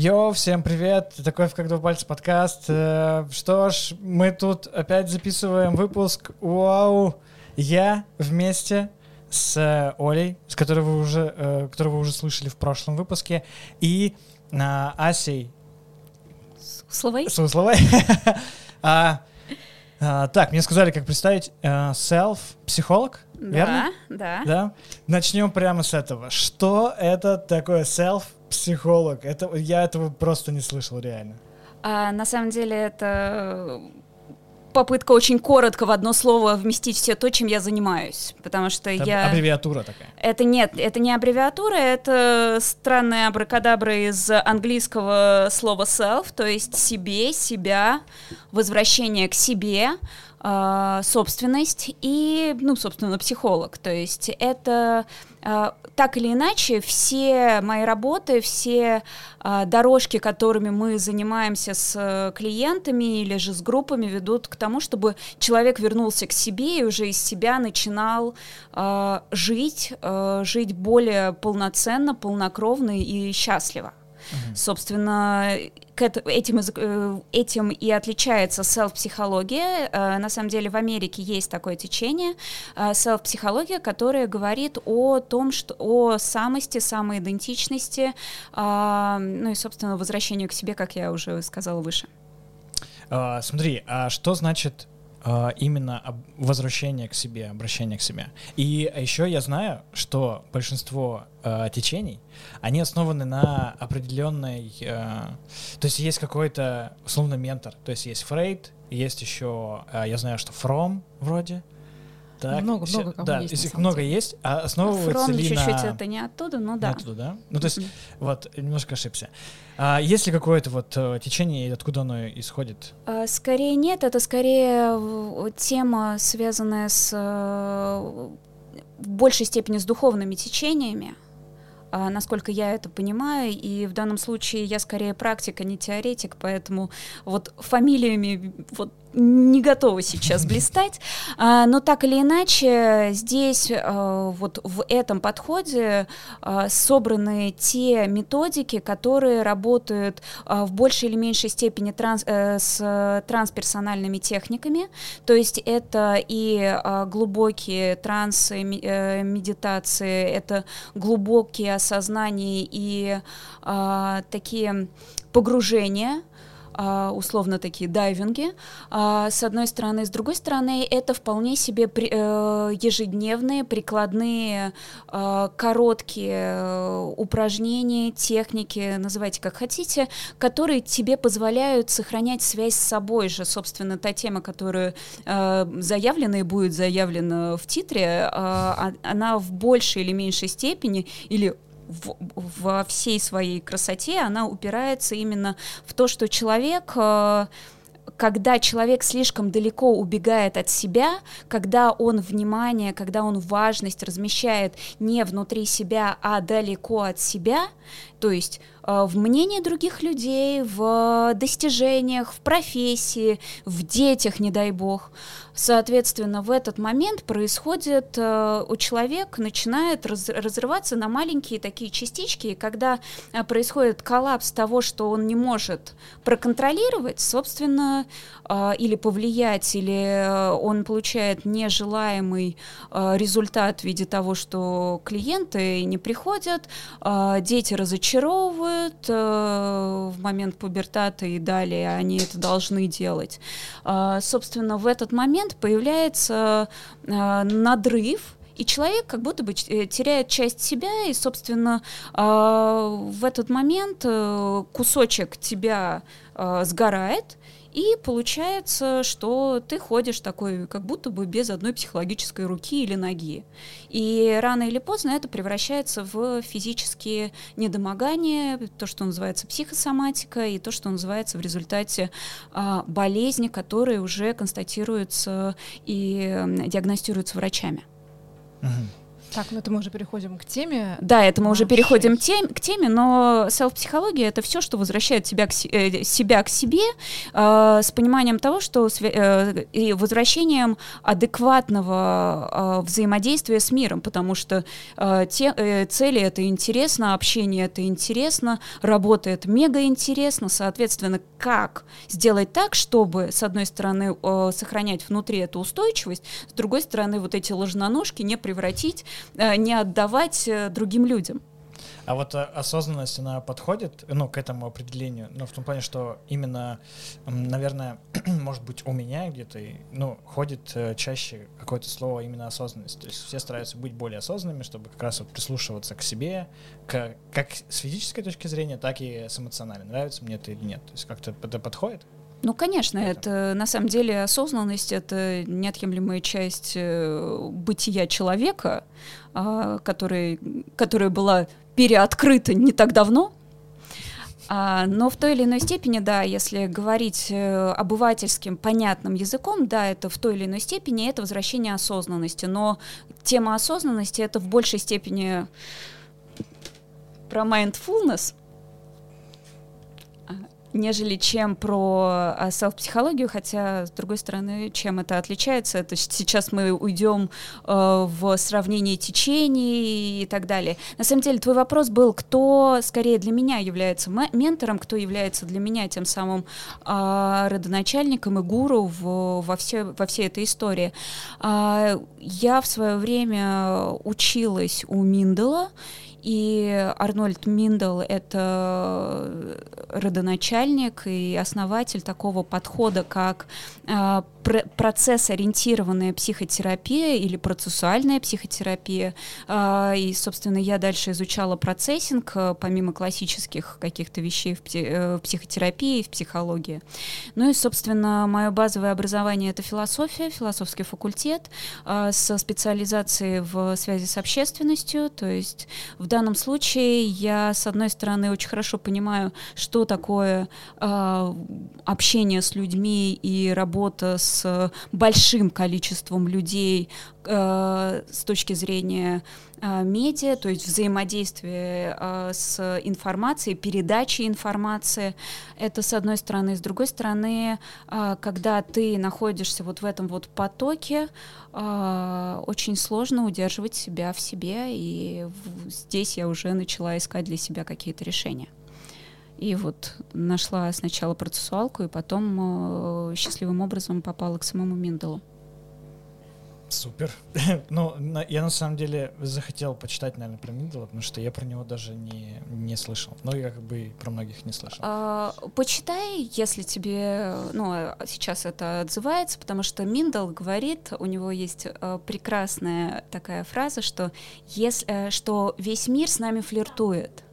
Йоу, всем привет! Такой «Как два пальца» подкаст. Э, что ж, мы тут опять записываем выпуск. Вау! Я вместе с Олей, с которой вы уже, э, которого вы уже слышали в прошлом выпуске, и э, Асей. Сусловой? Сусловой. а, а, так, мне сказали, как представить. Uh, self-психолог, Да, верно? да. Да? Начнем прямо с этого. Что это такое self-психолог? Это, я этого просто не слышал реально. А, на самом деле это попытка очень коротко в одно слово вместить все то, чем я занимаюсь, потому что Это я... аббревиатура такая. Это нет, это не аббревиатура, это странная абракадабра из английского слова self, то есть себе, себя, возвращение к себе, э, собственность и, ну, собственно, психолог. То есть это э, так или иначе все мои работы, все э, дорожки, которыми мы занимаемся с э, клиентами или же с группами, ведут к тому, чтобы человек вернулся к себе и уже из себя начинал э, жить, э, жить более полноценно, полнокровно и счастливо. Собственно, к эт- этим, э, этим и отличается селф-психология. Э, На самом деле в Америке есть такое течение э, селф-психология, которое говорит о том, что о самости, самоидентичности, а, ну и, собственно, возвращению к себе, как я уже сказала выше. А, смотри, а что значит именно об- возвращение к себе, обращение к себе? И еще я знаю, что большинство а, течений, они основаны на определенной... а, то есть есть какой-то, условно, ментор. То есть есть Фрейд, есть еще, а, я знаю, что Фром вроде. Так, Много- всё- много кому да, есть, если много деле. есть, а основывается Фром ли чуть-чуть на... это не оттуда, но Не да. оттуда, да? Ну, то есть, вот, немножко ошибся. А есть ли какое-то вот э, течение, откуда оно исходит? А, Скорее нет, это скорее в- тема, связанная с э, в большей степени с духовными течениями, а, насколько я это понимаю, и в данном случае я скорее практик, а не теоретик, поэтому вот фамилиями вот не готова сейчас блистать, А, но так или иначе здесь э, вот в этом подходе э, собраны те методики, которые работают э, в большей или меньшей степени транс- э, с трансперсональными техниками, то есть это и э, глубокие трансы, э, медитации, это глубокие осознания и э, такие погружения, а, условно такие дайвинги, а, с одной стороны. С другой стороны, это вполне себе э, ежедневные, прикладные, э, короткие э, упражнения, техники, называйте как хотите, которые тебе позволяют сохранять связь с собой же. Собственно, та тема, которая э, заявлена и будет заявлена в титре, а- она в большей или меньшей степени или в- во всей своей красоте она упирается именно в то, что человек э, когда человек слишком далеко убегает от себя, когда он внимание, когда он важность размещает не внутри себя, а далеко от себя, то есть в мнении других людей, в достижениях, в профессии, в детях, не дай бог, соответственно, в этот момент происходит, э, у человека начинает раз- разрываться на маленькие такие частички, и когда э, происходит коллапс того, что он не может проконтролировать, собственно, э, или повлиять, или э, он получает нежелаемый э, результат в виде того, что клиенты не приходят, э, дети разочаровывают э, в момент пубертата и далее они это должны делать. А, Собственно, в этот момент появляется а, надрыв, и человек как будто бы э, теряет часть себя, и, собственно, а, в этот момент э, кусочек тебя а, сгорает, и получается, что ты ходишь такой, как будто бы без одной психологической руки или ноги. И рано или поздно это превращается в физические недомогания, то, что называется психосоматика, и то, что называется в результате а, болезни, которые уже констатируются и диагностируются врачами. Мгм. Так, ну это мы уже переходим к теме. Да, это мы уже переходим тем, к теме, но селф-психология — это все, что возвращает тебя к, э, себя к себе э, с пониманием того, что э, и возвращением адекватного э, взаимодействия с миром, потому что э, те, э, цели — это интересно, общение — это интересно, работа — это мега интересно, соответственно, как сделать так, чтобы, с одной стороны, э, сохранять внутри эту устойчивость, с другой стороны, вот эти ложноножки не превратить не отдавать э, другим людям. А вот э, осознанность, она подходит, ну, к этому определению, ну, в том плане, что именно, наверное, может быть, у меня где-то, ну, ходит чаще какое-то слово именно осознанность. То есть все стараются быть более осознанными, чтобы как раз вот прислушиваться к себе, к, как с физической точки зрения, так и с эмоциональной. Нравится мне это или нет. То есть как-то это подходит? Ну, конечно, это. это на самом деле осознанность это неотъемлемая часть э, бытия человека, э, который, которая была переоткрыта не так давно. А, но в той или иной степени, да, если говорить э, обывательским, понятным языком, да, это в той или иной степени это возвращение осознанности. Но тема осознанности это в большей степени про mindfulness, нежели чем про а, селф-психологию, хотя, с другой стороны, чем это отличается, это сейчас мы уйдем э, в сравнение течений и так далее. На самом деле, твой вопрос был, кто скорее для меня является ментором, кто является для меня тем самым э, родоначальником и гуру в, во, все, во всей этой истории. Э, я в свое время училась у Миндела, и Арнольд Миндл — это родоначальник и основатель такого подхода, как э, процесс-ориентированная психотерапия или процессуальная психотерапия. Э, и, собственно, я дальше изучала процессинг, э, помимо классических каких-то вещей в, в психотерапии, в психологии. Ну и, собственно, мое базовое образование — это философия, философский факультет со специализацией в связи с общественностью, то есть в данном случае я, с одной стороны, очень хорошо понимаю, что такое э, общение с людьми и работа с большим количеством людей э, с точки зрения медиа, то есть взаимодействие э, с информацией, передачей информации. Это с одной стороны. С другой стороны, э, когда ты находишься вот в этом вот потоке, очень сложно удерживать себя в себе, и здесь я уже начала искать для себя какие-то решения. И вот нашла сначала процессуалку, и потом счастливым образом попала к самому Минделу. Супер. ну, на, я на самом деле захотел почитать, наверное, про Миндела, потому что я про него даже не, не слышал. Ну, я как бы про многих не слышал. А, почитай, если тебе, ну, сейчас это отзывается, потому что Миндел говорит, у него есть а, прекрасная такая фраза, что, если, а, что весь мир с нами флиртует.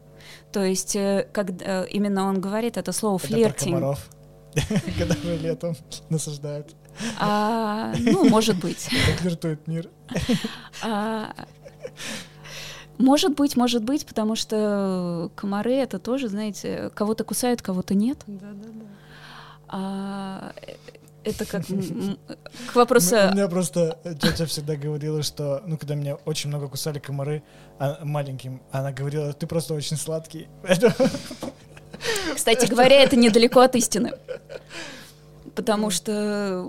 То есть, э, когда именно он говорит это слово флиртинг. Когда вы летом насаждают. А, ну, может быть. Флиртует мир. А, может быть, может быть, потому что комары это тоже, знаете, кого-то кусают, кого-то нет. Да, да, да. А, это как к вопросу... У меня просто тетя всегда говорила, что, ну, когда меня очень много кусали комары а, маленьким, она говорила, ты просто очень сладкий. Кстати говоря, это недалеко от истины потому что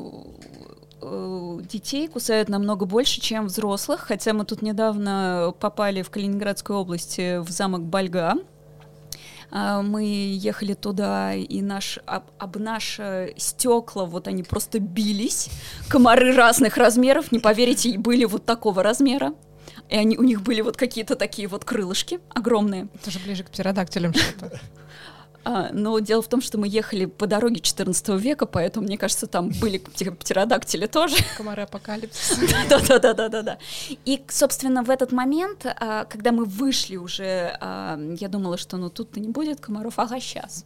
э, детей кусают намного больше, чем взрослых, хотя мы тут недавно попали в Калининградскую область э, в замок Бальга. А, мы ехали туда, и наш, об, об наши стекла, вот они просто бились. Комары разных размеров, не поверите, были вот такого размера. И они, у них были вот какие-то такие вот крылышки огромные. Это же ближе к птеродактилям что-то. А, но дело в том, что мы ехали по дороге 14 века, поэтому, мне кажется, там были птеродактили тоже. Комары апокалипсиса. Да-да-да-да-да. И, собственно, в этот момент, а, когда мы вышли уже, а, я думала, что ну тут-то не будет комаров, ага, сейчас.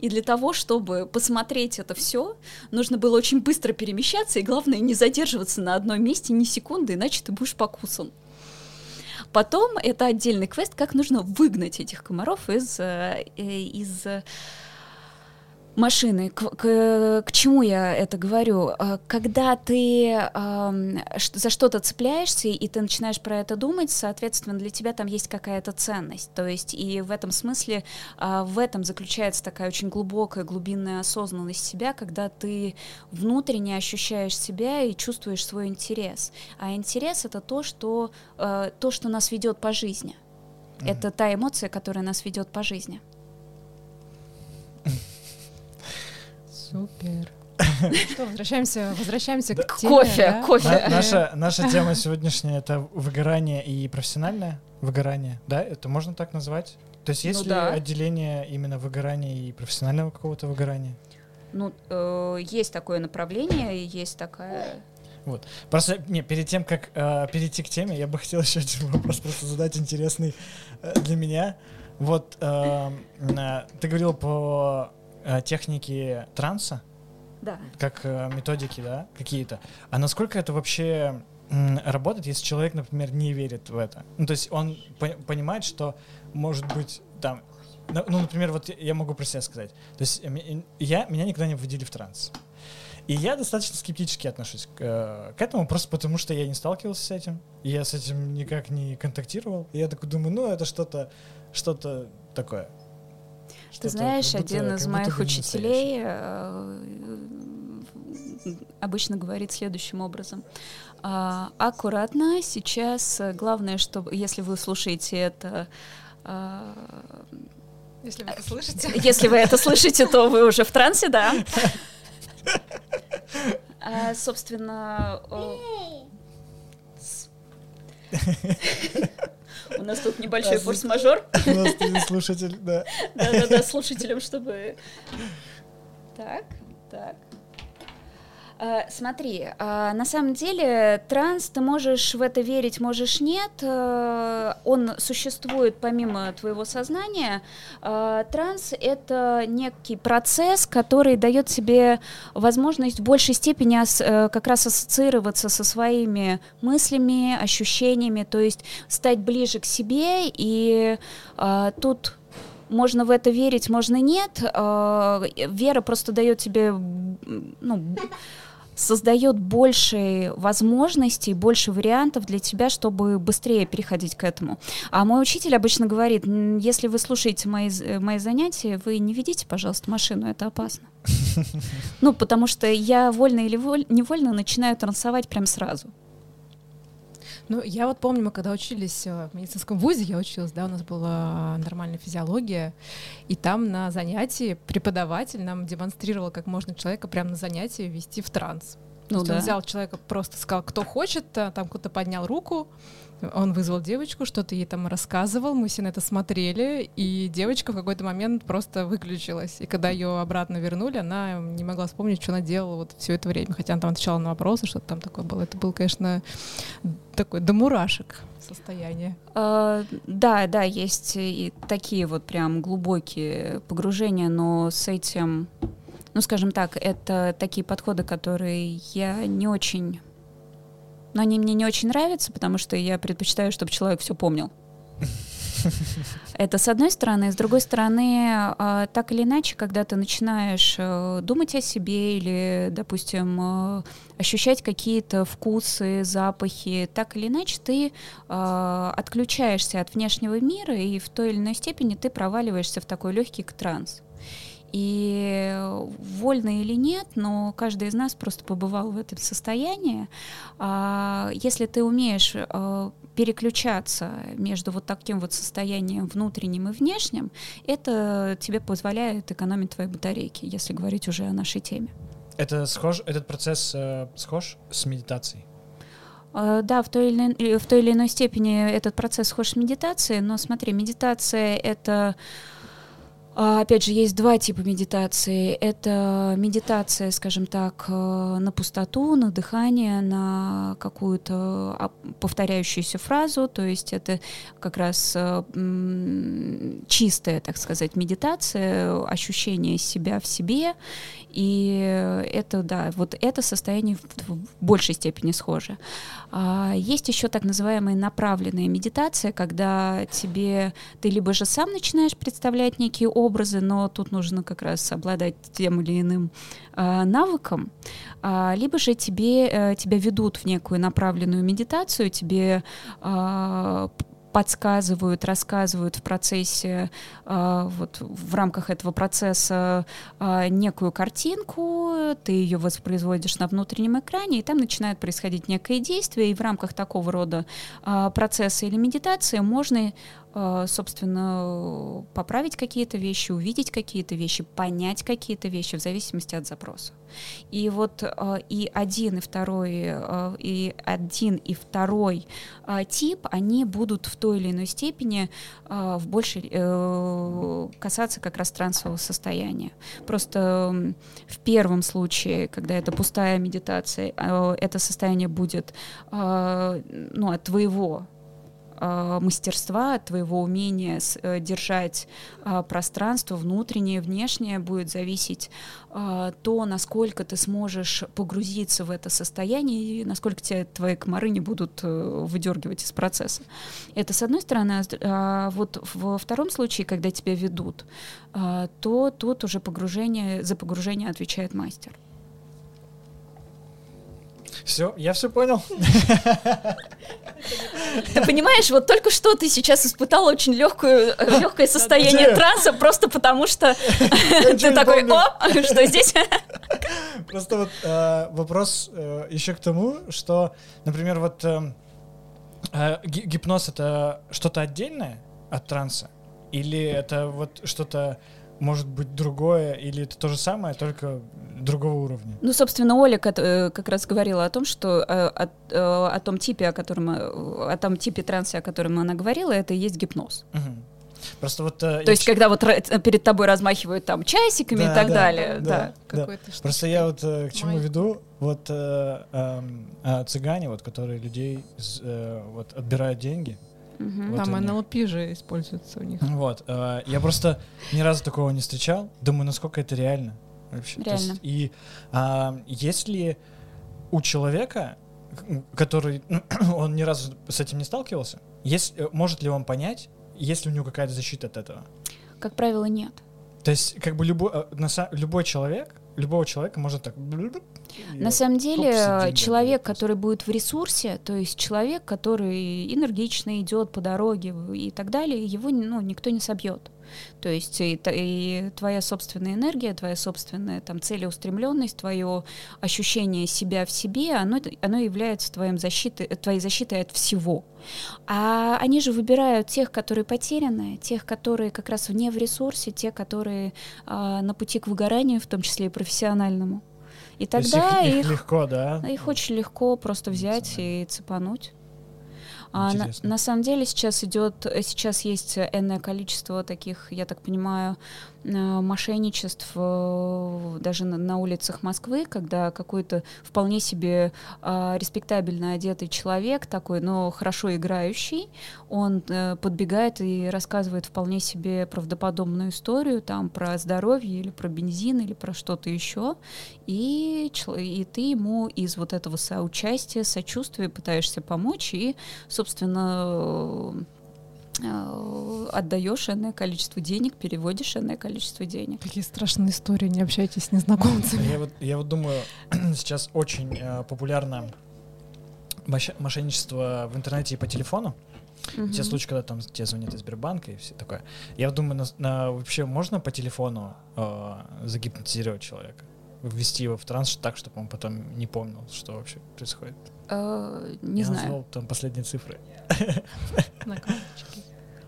И для того, чтобы посмотреть это все, нужно было очень быстро перемещаться, и главное, не задерживаться на одном месте ни секунды, иначе ты будешь покусан. Потом это отдельный квест, как нужно выгнать этих комаров из, э, из машины. К, к, к чему я это говорю? А, когда ты э, за что-то цепляешься, и ты начинаешь про это думать, соответственно, для тебя там есть какая-то ценность. То есть и в этом смысле, э, в этом заключается такая очень глубокая, глубинная осознанность себя, когда ты внутренне ощущаешь себя и чувствуешь свой интерес. А интерес — это то, что, э, то, что нас ведет по жизни. Mm-hmm. Это та эмоция, которая нас ведет по жизни. Супер. Что, возвращаемся, возвращаемся к теме. Кофе, да? кофе. На, наша, наша тема сегодняшняя это выгорание и профессиональное выгорание, да? Это можно так назвать? То есть есть ну, ли да. отделение именно выгорания и профессионального какого-то выгорания? Ну, э, есть такое направление, есть такая вот. Просто, не, перед тем, как э, перейти к теме, я бы хотел еще один вопрос просто задать интересный э, для меня. Вот э, э, ты говорил по э, технике транса, да. как э, методики, да, какие-то. А насколько это вообще работает, если человек, например, не верит в это? Ну, то есть он по понимает, что может быть там ну, например, вот я могу про себя сказать. То есть я, меня никогда не вводили в транс. И я достаточно скептически отношусь к, э, к этому, просто потому что я не сталкивался с этим. И я с этим никак не контактировал. И я такой думаю, ну, это что-то что-то такое. Ты знаешь, один из моих учителей э, обычно говорит следующим образом. А, аккуратно, сейчас главное, что если вы слушаете это а, если вы это слышите. Если вы это слышите, то вы уже в трансе, да. А, собственно, у нас тут небольшой форс-мажор. У нас слушатель, да. Да-да-да, слушателям, чтобы... Так, так. Э, смотри, э, на самом деле транс, ты можешь в это верить, можешь нет, э, он существует помимо твоего сознания. Транс — это некий процесс, который дает тебе возможность в большей степени как раз ассоциироваться со своими мыслями, ощущениями, то есть стать ближе к себе, и тут можно в это верить, можно нет. Вера просто дает тебе ну, создает больше возможностей, больше вариантов для тебя, чтобы быстрее переходить к этому. А мой учитель обычно говорит, если вы слушаете мои, мои занятия, вы не ведите, пожалуйста, машину, это опасно. Ну, потому что я вольно или невольно начинаю трансовать прям сразу. Ну, я вот помню, мы когда учились э, в медицинском вузе, я училась, да, у нас была нормальная физиология, и там на занятии преподаватель нам демонстрировал, как можно человека прямо на занятии ввести в транс. Ну, да. он взял человека, просто сказал, кто хочет, там кто-то поднял руку, он вызвал девочку, что-то ей там рассказывал, мы все на это смотрели, и девочка в какой-то момент просто выключилась. И когда ее обратно вернули, она не могла вспомнить, что она делала вот все это время. Хотя она там отвечала на вопросы, что-то там такое было. Это было, конечно, такой до мурашек состояние. А, да, да, есть и такие вот прям глубокие погружения, но с этим, ну, скажем так, это такие подходы, которые я не очень но они мне не очень нравятся, потому что я предпочитаю, чтобы человек все помнил. Это с одной стороны. С другой стороны, а, так или иначе, когда ты начинаешь э, думать о себе или, допустим, э, ощущать какие-то вкусы, запахи, так или иначе ты а, отключаешься от внешнего мира, и в той или иной степени ты проваливаешься в такой легкий транс. И вольно или нет, но каждый из нас просто побывал в этом состоянии. А если ты умеешь а, переключаться между вот таким вот состоянием внутренним и внешним, это тебе позволяет экономить твои батарейки, если говорить уже о нашей теме. Это схож, этот процесс э, схож с медитацией? Uh, да, в той, или, в той или иной степени этот процесс схож с медитацией, но смотри, медитация — это а, опять же, есть два типа медитации. Это медитация, скажем так, э, на пустоту, на дыхание, на какую-то а, повторяющуюся фразу. То есть это как раз э, чистая, так сказать, медитация, ощущение себя в себе. И это, да, вот это состояние в большей степени схоже. А, есть еще так называемая направленная медитация, когда тебе ты либо же сам начинаешь представлять образ, образы, но тут нужно как раз обладать тем или иным э, навыком, а, либо же тебе, э, тебя ведут в некую направленную медитацию, тебе э, подсказывают, рассказывают в процессе, э, вот в рамках этого процесса э, некую картинку, ты ее воспроизводишь на внутреннем экране, и там начинает происходить некое действие, и в рамках такого рода э, процесса или медитации можно собственно, поправить какие-то вещи, увидеть какие-то вещи, понять какие-то вещи в зависимости от запроса. И вот э, и один, и второй, э, и один, и второй тип, они будут в той или иной степени в большей касаться как раз трансового состояния. Просто в первом случае, когда это пустая медитация, это состояние будет ну, от твоего э, мастерства, твоего умения э, держать э, пространство внутреннее, внешнее будет зависеть э, то, насколько ты сможешь погрузиться в это состояние и насколько тебя твои комары не будут э, выдергивать из процесса. Это с одной стороны, а вот во втором случае, когда тебя ведут, э, то тут уже погружение, за погружение отвечает мастер. Все, я все понял. Ты понимаешь, вот только что ты сейчас испытал очень легкую, легкое состояние транса, просто потому что ты такой, о, что здесь? Просто вот э, вопрос э, еще к тому, что, например, вот э, гипноз это что-то отдельное от транса? Или это вот что-то может быть другое, или это то же самое, только другого уровня. Ну, собственно, Оля э, как раз говорила о том, что э, о, э, о том типе, о котором, о том типе транса, о котором она говорила, это и есть гипноз. Угу. Просто вот. То есть, ч... когда вот перед тобой размахивают там часиками да, и так да, далее, да. да. да. Просто я вот к чему Май. веду, вот э, э, цыгане, вот, которые людей э, вот отбирают деньги, Угу. Вот Там НЛП же используется у них. Вот. Э, я просто ни разу такого не встречал. Думаю, насколько это реально. Вообще. Реально. Есть, и а, если у человека, который он ни разу с этим не сталкивался, есть, э, может ли он понять, есть ли у него какая-то защита от этого? Как правило, нет. То есть, как бы любой, э, на, любой человек, любого человека может так на самом деле, человек, который будет в ресурсе, то есть человек, который энергично идет по дороге и так далее, его ну, никто не собьет. То есть и, и твоя собственная энергия, твоя собственная там целеустремленность, твое ощущение себя в себе, оно, оно является твоим защитой, твоей защитой от всего. А они же выбирают тех, которые потеряны, тех, которые как раз вне в ресурсе, те, которые а, на пути к выгоранию, в том числе и профессиональному. И тогда их, их, их легко, да? Их очень легко просто взять и цепануть. А на, на самом деле сейчас идет, сейчас есть энное количество таких, я так понимаю, Э, мошенничеств э, даже на, улицах Москвы, когда какой-то вполне себе э, респектабельно одетый человек, такой, но хорошо играющий, он э, подбегает и рассказывает вполне себе правдоподобную историю там про здоровье или про бензин или про что-то еще, и, и ты ему из вот этого соучастия, сочувствия пытаешься помочь и, собственно, Э, отдаешь энное количество денег, переводишь энное количество денег. Какие страшные истории, не общайтесь с незнакомцами. Я вот, я вот думаю, сейчас очень э, популярно мошенничество в интернете и по телефону. Угу. Те случаи, когда там тебе звонят из Сбербанка и все такое. Я думаю, на, на, вообще можно по телефону э, загипнотизировать человека? Ввести его в транс так, чтобы он потом не помнил, что вообще происходит? Э, не Я знаю. назвал там последние цифры. На карточке.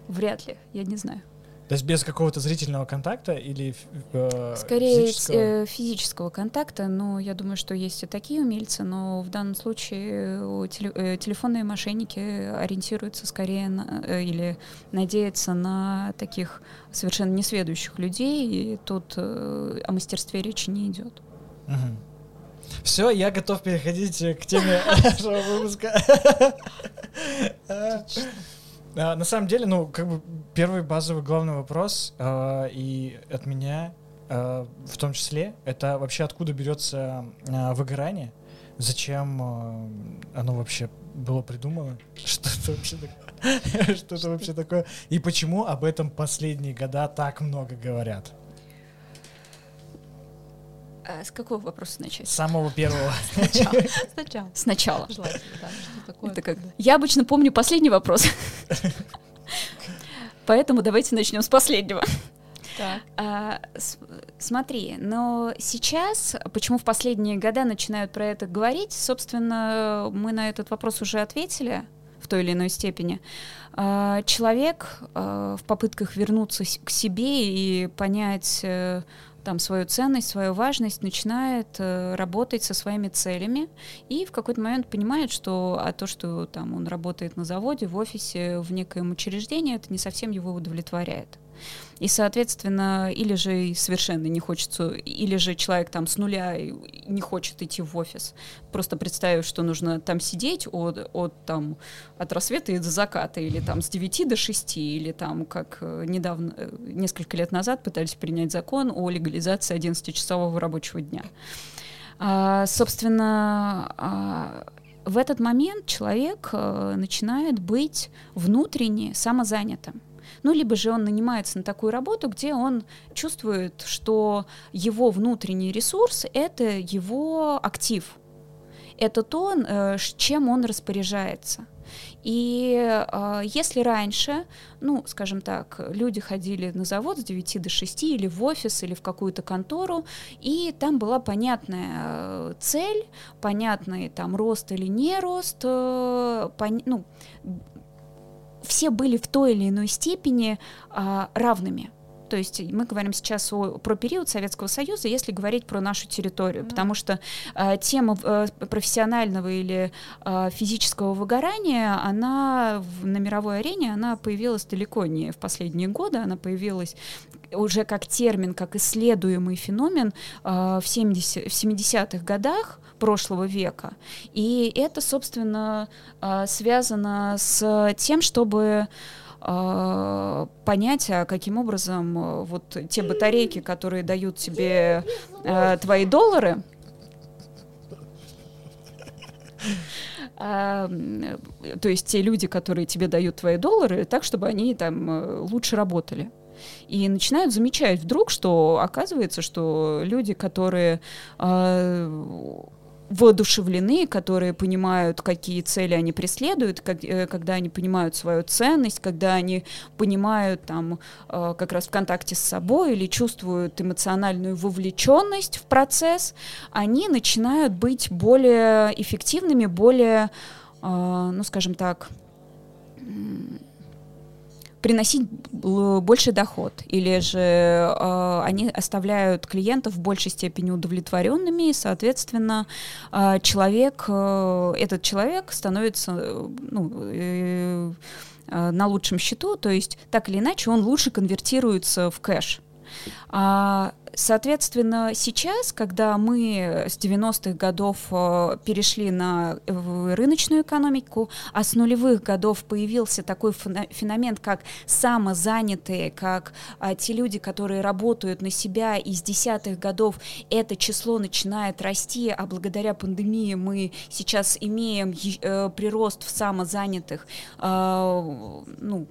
Вряд ли, я не знаю. То есть без какого-то зрительного контакта или э, Скорее физического? Э, физического контакта, но я думаю, что есть и такие умельцы, но в данном случае э, теле, э, телефонные мошенники ориентируются скорее на, э, или надеются на таких совершенно несведущих людей, и тут э, о мастерстве речи не идет. Угу. Все, я готов переходить к теме нашего выпуска. А, на самом деле, ну, как бы первый базовый главный вопрос э, и от меня э, в том числе, это вообще откуда берется э, выгорание, зачем э, оно вообще было придумано, что это вообще такое. Что же вообще такое? И почему об этом последние года так много говорят? А с какого вопроса начать? С самого первого. Сначала. Сначала. Сначала. Желательно, да. Что такое? Это как... Я обычно помню последний вопрос. Поэтому давайте начнем с последнего. Так. А, с- смотри, но сейчас, почему в последние года начинают про это говорить, собственно, мы на этот вопрос уже ответили в той или иной степени. А, человек а, в попытках вернуться с- к себе и понять э, там свою ценность, свою важность, начинает э, работать со своими целями и в какой-то момент понимает, что а то, что там он работает на заводе, в офисе, в некоем учреждении, это не совсем его удовлетворяет. И, соответственно, или же совершенно не хочется, или же человек там с нуля не хочет идти в офис, просто представив, что нужно там сидеть от, от, там, от рассвета и до заката, или там с 9 до 6, или там, как э, недавно, э, несколько лет назад пытались принять закон о легализации 11-часового рабочего дня. А, собственно, а, в этот момент человек э, начинает быть внутренне самозанятым. Ну, либо же он нанимается на такую работу, где он чувствует, что его внутренний ресурс — это его актив. Это то, э, чем он распоряжается. И э, если раньше, ну, скажем так, люди ходили на завод с 9 до 6 или в офис, или в какую-то контору, и там была понятная э, цель, понятный там рост или не рост, э, пон- ну, все были в той или иной степени а, равными. То есть мы говорим сейчас о, про период Советского Союза, если говорить про нашу территорию, Мгм. потому что а, тема э, профессионального или а, физического выгорания, она в- на мировой арене, она появилась далеко не в последние годы, она появилась уже как термин, как исследуемый феномен а, в, 70, в 70-х годах прошлого века. И это, собственно, а, связано с тем, чтобы а, понять, а каким образом вот те батарейки, которые дают тебе твои доллары, а, то есть те люди, которые тебе дают твои доллары, так, чтобы они там э, лучше работали. И начинают замечать вдруг, что оказывается, что люди, которые а, воодушевлены, которые понимают, какие цели они преследуют, как- э, когда они понимают свою ценность, когда они понимают там э, как раз в контакте с собой или чувствуют эмоциональную вовлеченность в процесс, они начинают быть более эффективными, более, э, ну скажем так, приносить б- больше доход, или же э, они оставляют клиентов в большей степени удовлетворенными, и, соответственно, э, человек, э, этот человек становится э, ну, э, э, на лучшем счету, то есть так или иначе он лучше конвертируется в кэш. А, соответственно, сейчас, когда мы с 90-х годов э, перешли на рыночную экономику, а с нулевых годов появился такой феномен, как самозанятые, как а, те люди, которые работают на себя, и с десятых годов это число начинает расти, а благодаря пандемии мы сейчас имеем э, прирост в самозанятых, а, ну,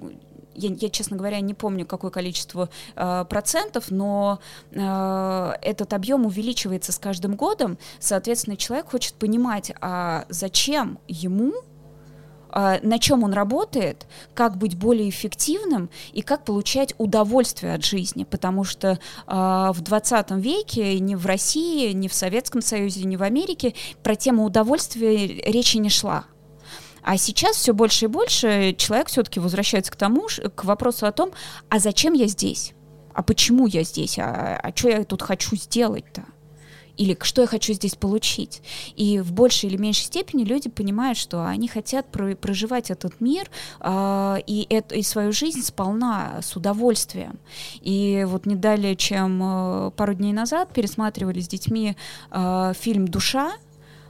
я, я, честно говоря, не помню, какое количество э, процентов, но э, этот объем увеличивается с каждым годом. Соответственно, человек хочет понимать, а зачем ему а, на чем он работает, как быть более эффективным и как получать удовольствие от жизни, потому что а, в 20 веке ни в России, ни в Советском Союзе, ни в Америке про тему удовольствия речи не шла. А сейчас все больше и больше человек все-таки возвращается к тому, к вопросу о том, а зачем я здесь? А почему я здесь? А, а что я тут хочу сделать-то? Или что я хочу здесь получить? И в большей или меньшей степени люди понимают, что они хотят про- проживать этот мир а, и, это, и свою жизнь сполна, с удовольствием. И вот не далее, чем э, пару дней назад пересматривали с детьми э, фильм «Душа»,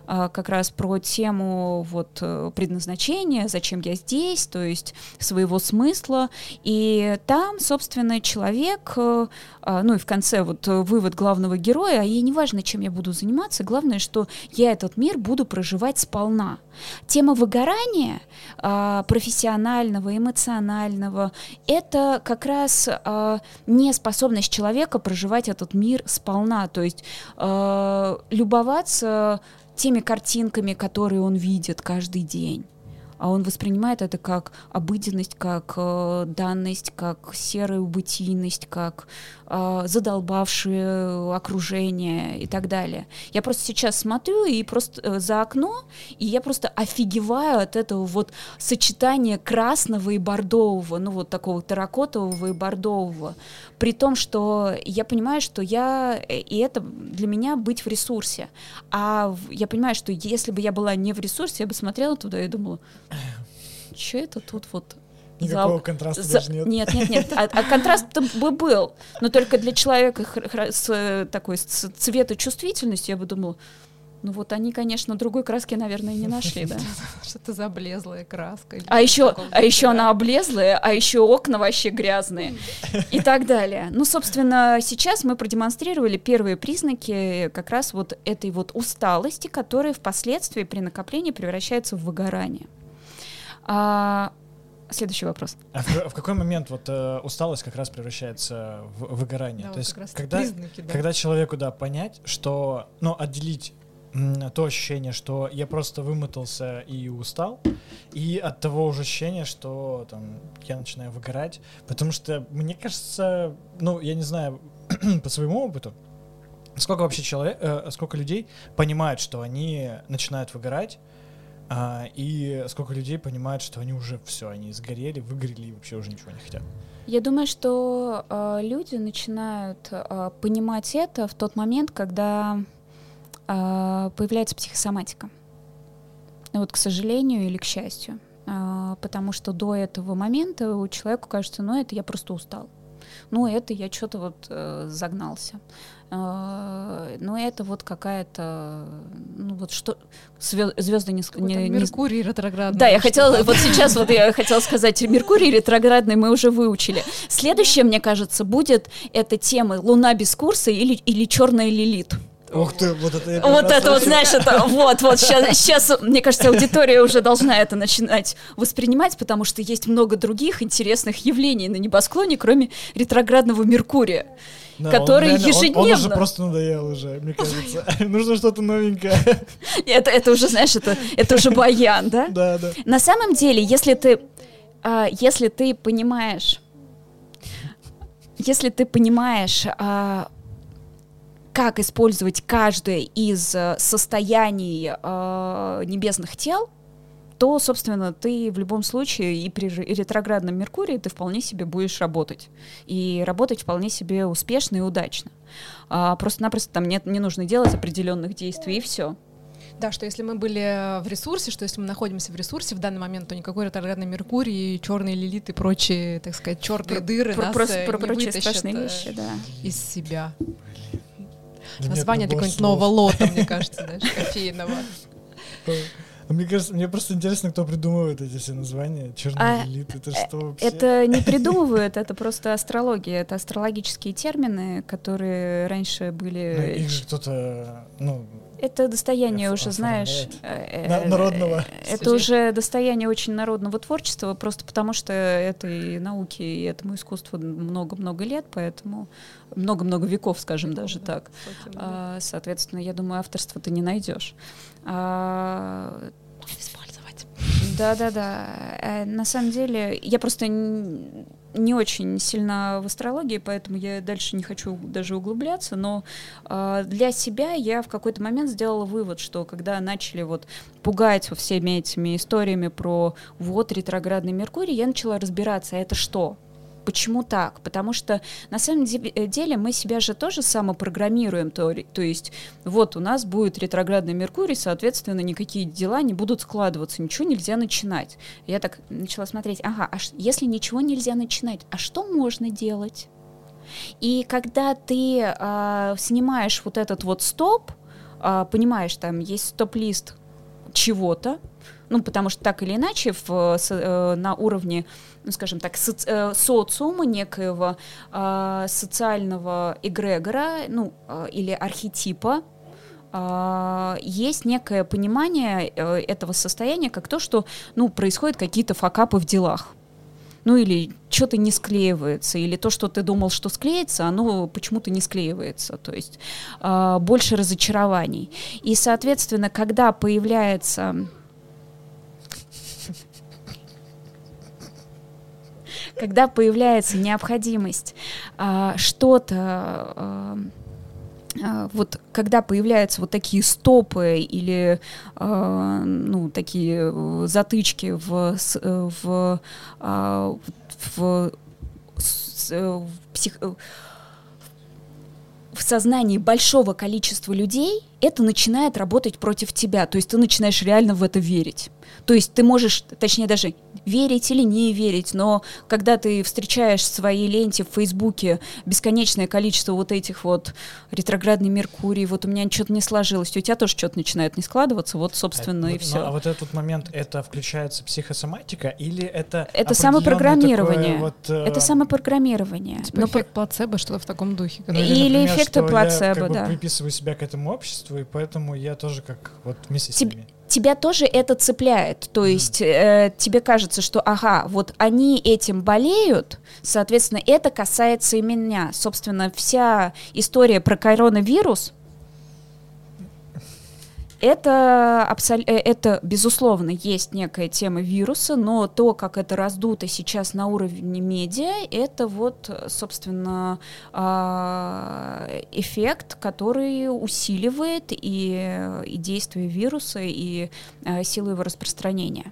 как раз про тему вот э, предназначения, зачем я здесь, то есть своего смысла. И там, собственно, человек, э, а, ну и в конце вот вывод главного героя, и неважно, чем я буду заниматься, главное, что я этот мир буду проживать сполна. Тема выгорания а, профессионального, эмоционального, это как раз неспособность человека проживать этот мир сполна, то есть любоваться теми картинками, которые он видит каждый день а он воспринимает это как обыденность, как э, данность, как серую бытийность, как э, задолбавшее окружение и так далее. Я просто сейчас смотрю и просто э, за окно, и я просто офигеваю от этого вот сочетания красного и бордового, ну вот такого терракотового и бордового, при том, что я понимаю, что я, э, и это для меня быть в ресурсе, а я понимаю, что если бы я была не в ресурсе, я бы смотрела туда и думала, что это тут вот Никакого за... контраста за... даже нет. Нет, нет, нет. А, а контраст бы был. Но только для человека с такой с цветочувствительностью я бы думала, ну вот они, конечно, другой краски, наверное, не нашли, да. Что-то заблезлая краска. А еще, а еще она облезлая, а еще окна вообще грязные и так далее. Ну, собственно, сейчас мы продемонстрировали первые признаки как раз вот этой вот усталости, которая впоследствии при накоплении превращается в выгорание. А, следующий вопрос. А в, в какой момент вот э, усталость как раз превращается в выгорание? Да, То вот есть когда, признаки, да. когда человеку да понять, что, ну, отделить то ощущение, что я просто вымотался и устал, и от того уже ощущения, что там я начинаю выгорать, потому что мне кажется, ну я не знаю по своему опыту, сколько вообще человек, э, сколько людей понимают, что они начинают выгорать, а, и сколько людей понимают, что они уже все, они сгорели, выгорели и вообще уже ничего не хотят. Я думаю, что э, люди начинают э, понимать это в тот момент, когда э, появляется психосоматика. Вот, к сожалению или к счастью. Э, потому что до этого момента у человека кажется, ну это я просто устал. Ну это я что-то вот э, загнался. А, но это вот какая-то, ну вот что, звезды не... не Меркурий ретроградный. Да, я хотела, вот сейчас вот я хотела сказать, Меркурий ретроградный мы уже выучили. Следующее, мне кажется, будет эта тема Луна без курса или, или Черная Лилит. Ух ты, вот это Вот это вот, знаешь, это вот, вот сейчас, сейчас, мне кажется, аудитория уже должна это начинать воспринимать, потому что есть много других интересных явлений на небосклоне, кроме ретроградного Меркурия да, который он, ежедневно... Он, он уже просто надоел уже, мне кажется. Нужно что-то новенькое. Это, это уже, знаешь, это, это уже баян, да? Да, да. На самом деле, если ты, а, если ты понимаешь, если ты понимаешь, а, как использовать каждое из э, состояний а, небесных тел, то, собственно, ты в любом случае и при ретроградном Меркурии ты вполне себе будешь работать. И работать вполне себе успешно и удачно. А, просто-напросто там нет, не нужно делать определенных действий, и все. Да, что если мы были в ресурсе, что если мы находимся в ресурсе в данный момент, то никакой ретроградный Меркурий, черные лилиты и прочие, так сказать, черные про, дыры про, нас про, э, про, не прочие страшные э, вещи, да. из себя. Блин. Название какого-нибудь нового лота, мне кажется, знаешь, кофейного. А мне кажется, мне просто интересно, кто придумывает эти все названия. Черный а, это что вообще? Это не придумывают, это просто астрология. Это астрологические термины, которые раньше были... Ну, их же кто-то, ну, это достояние уже, знаешь... Э, э, народного. Это уже достояние очень народного творчества, просто потому что этой науке и этому искусству много-много лет, поэтому много-много веков, скажем даже так. А, соответственно, я думаю, авторство ты не найдешь. А, использовать. Да-да-да. Э, на самом деле, я просто не очень сильно в астрологии, поэтому я дальше не хочу даже углубляться, но э, для себя я в какой-то момент сделала вывод, что когда начали вот пугать всеми этими историями про вот ретроградный Меркурий, я начала разбираться, а это что? Почему так? Потому что на самом э, деле мы себя же тоже самопрограммируем. То, то есть вот у нас будет ретроградный Меркурий, соответственно, никакие дела не будут складываться, ничего нельзя начинать. Я так начала смотреть, ага, а если ничего нельзя начинать, а что можно делать? И когда ты э, снимаешь вот этот вот стоп, а, понимаешь, там есть стоп-лист чего-то, ну, потому что так или иначе в, с, э, на уровне, ну, скажем так, соци, э, социума некоего э, социального эгрегора, ну, э, или архетипа, э, есть некое понимание э, этого состояния как то, что, ну, происходят какие-то факапы в делах ну или что-то не склеивается, или то, что ты думал, что склеится, оно почему-то не склеивается, то есть э, больше разочарований. И, соответственно, когда появляется когда появляется необходимость э, что-то э, вот когда появляются вот такие стопы или э, ну такие затычки в в, в, в, в, псих, в сознании большого количества людей, это начинает работать против тебя. То есть ты начинаешь реально в это верить. То есть ты можешь, точнее даже верить или не верить, но когда ты встречаешь в своей ленте в Фейсбуке бесконечное количество вот этих вот ретроградный Меркурий, вот у меня что-то не сложилось, у тебя тоже что-то начинает не складываться, вот, собственно, это, и все. Ну, а вот этот момент, это включается психосоматика или это Это самопрограммирование. Вот, э... Это самопрограммирование. Типа но эффект плацебо, что-то в таком духе. Или, или эффект плацебо, я, как да. Бы, приписываю себя к этому обществу, и поэтому я тоже как вот вместе с ними тебя тоже это цепляет. То есть э, тебе кажется, что ага, вот они этим болеют, соответственно, это касается и меня. Собственно, вся история про коронавирус это, абсол... Э, это, безусловно, есть некая тема вируса, но то, как это раздуто сейчас на уровне медиа, это вот, собственно, а, эффект, который усиливает и, и действие вируса, и а, силу его распространения.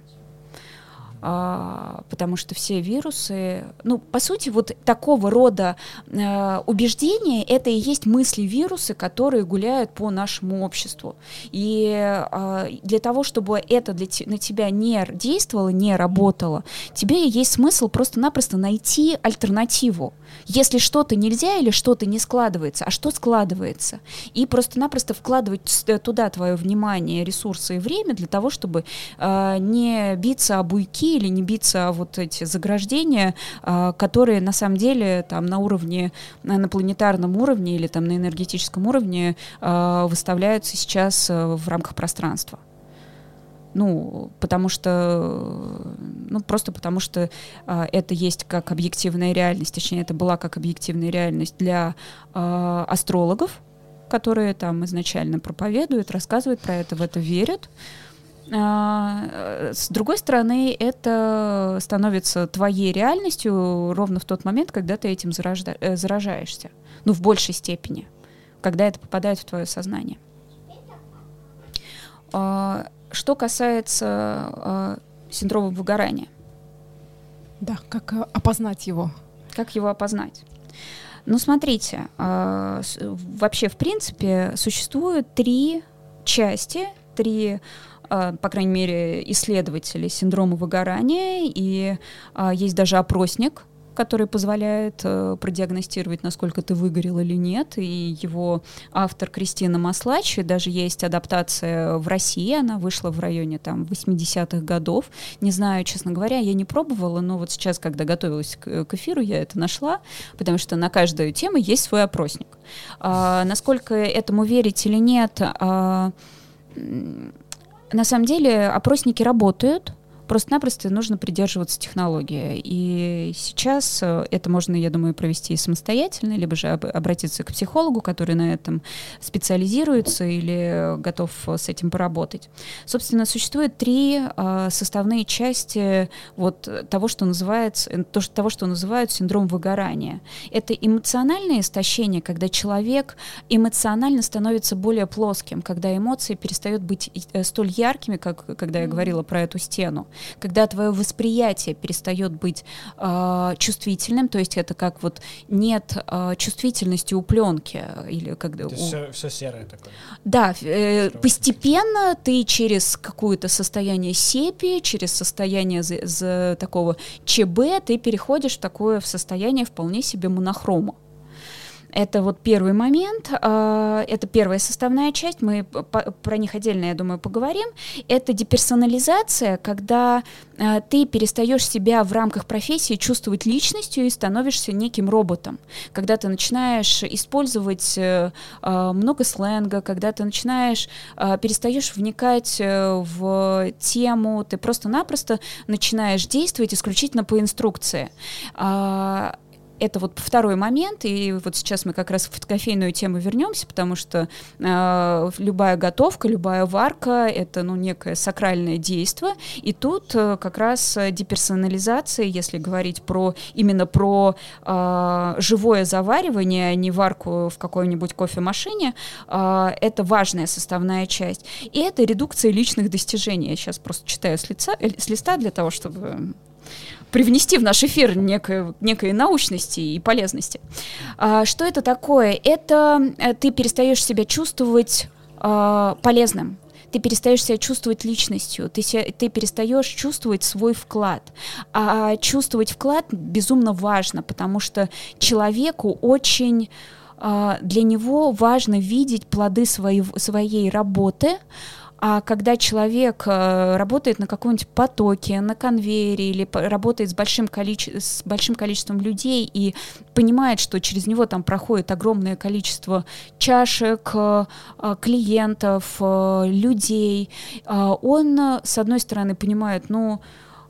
А, потому что все вирусы, ну, по сути, вот такого рода э, убеждения, это и есть мысли вирусы, которые гуляют по нашему обществу. И э, для того, чтобы это для на тебя не действовало, не работало, тебе есть смысл просто-напросто найти альтернативу. Если что-то нельзя или что-то не складывается, а что складывается? И просто-напросто вкладывать туда твое внимание, ресурсы и время для того, чтобы э, не биться об уйки или не биться вот эти заграждения, а, которые на самом деле там на уровне, на планетарном уровне или там на энергетическом уровне а, выставляются сейчас э, в рамках пространства. Ну, потому что, ну, просто потому что э, это есть как объективная реальность, точнее, это была как объективная реальность для э, астрологов, которые там изначально проповедуют, рассказывают про это, в это верят. С другой стороны, это становится твоей реальностью ровно в тот момент, когда ты этим заражда- э, заражаешься. Ну, в большей степени, когда это попадает в твое сознание. А, что касается а, синдрома выгорания. Да, как э, опознать его? Как его опознать? Ну, смотрите, вообще, в принципе, существует три части, три а, по крайней мере, исследователи синдрома выгорания, и а, есть даже опросник, который позволяет э, продиагностировать, насколько ты выгорел или нет. И его автор Кристина Маслач, даже есть адаптация в России, она вышла в районе там 80-х годов. Не знаю, честно говоря, я не пробовала, но вот сейчас, когда готовилась к, к эфиру, я это нашла, потому что на каждую тему есть свой опросник. А, насколько этому верить или нет, а, на самом деле опросники работают, Просто-напросто нужно придерживаться технологии. И сейчас э, это можно, я думаю, провести самостоятельно, либо же обратиться к психологу, который на этом специализируется или готов с этим поработать. Собственно, существует три э, составные части вот того, что называется, э, то, того, что называют синдром выгорания. Это эмоциональное истощение, когда человек эмоционально становится более плоским, когда эмоции перестают быть столь яркими, как когда я говорила про эту стену когда твое восприятие перестает быть э, чувствительным, то есть это как вот нет э, чувствительности у пленки или когда у... все, все серое такое. Да, э, постепенно ты через какое-то состояние сепи, через состояние за, за такого ЧБ, ты переходишь в такое в состояние вполне себе монохрома. Это вот первый момент, э, это первая составная часть, мы про них отдельно, я думаю, поговорим. Это деперсонализация, когда э, ты перестаешь себя в рамках профессии чувствовать личностью и становишься неким роботом. Когда ты начинаешь использовать э, много сленга, когда ты начинаешь, перестаешь вникать в тему, ты просто-напросто начинаешь действовать исключительно по инструкции а, это вот второй момент, и вот сейчас мы как раз в кофейную тему вернемся, потому что э, любая готовка, любая варка — это ну, некое сакральное действие, и тут э, как раз деперсонализация, если говорить про именно про э, живое заваривание, а не варку в какой-нибудь кофемашине, э, это важная составная часть. И это редукция личных достижений. Я сейчас просто читаю с, лица, э, с листа для того, чтобы привнести в наш эфир некой, некой научности и полезности. А, что это такое? Это э, ты перестаешь себя чувствовать а, полезным, ты перестаешь себя чувствовать личностью, ты, себя, ты перестаешь чувствовать свой вклад. А чувствовать вклад безумно важно, потому что человеку очень а, для него важно видеть плоды своей, своей работы, а когда человек э, работает на каком-нибудь потоке, на конвейере или работает с большим, количе- с большим количеством людей и понимает, что через него там проходит огромное количество чашек, э, клиентов, э, людей, он, с одной стороны, понимает, ну,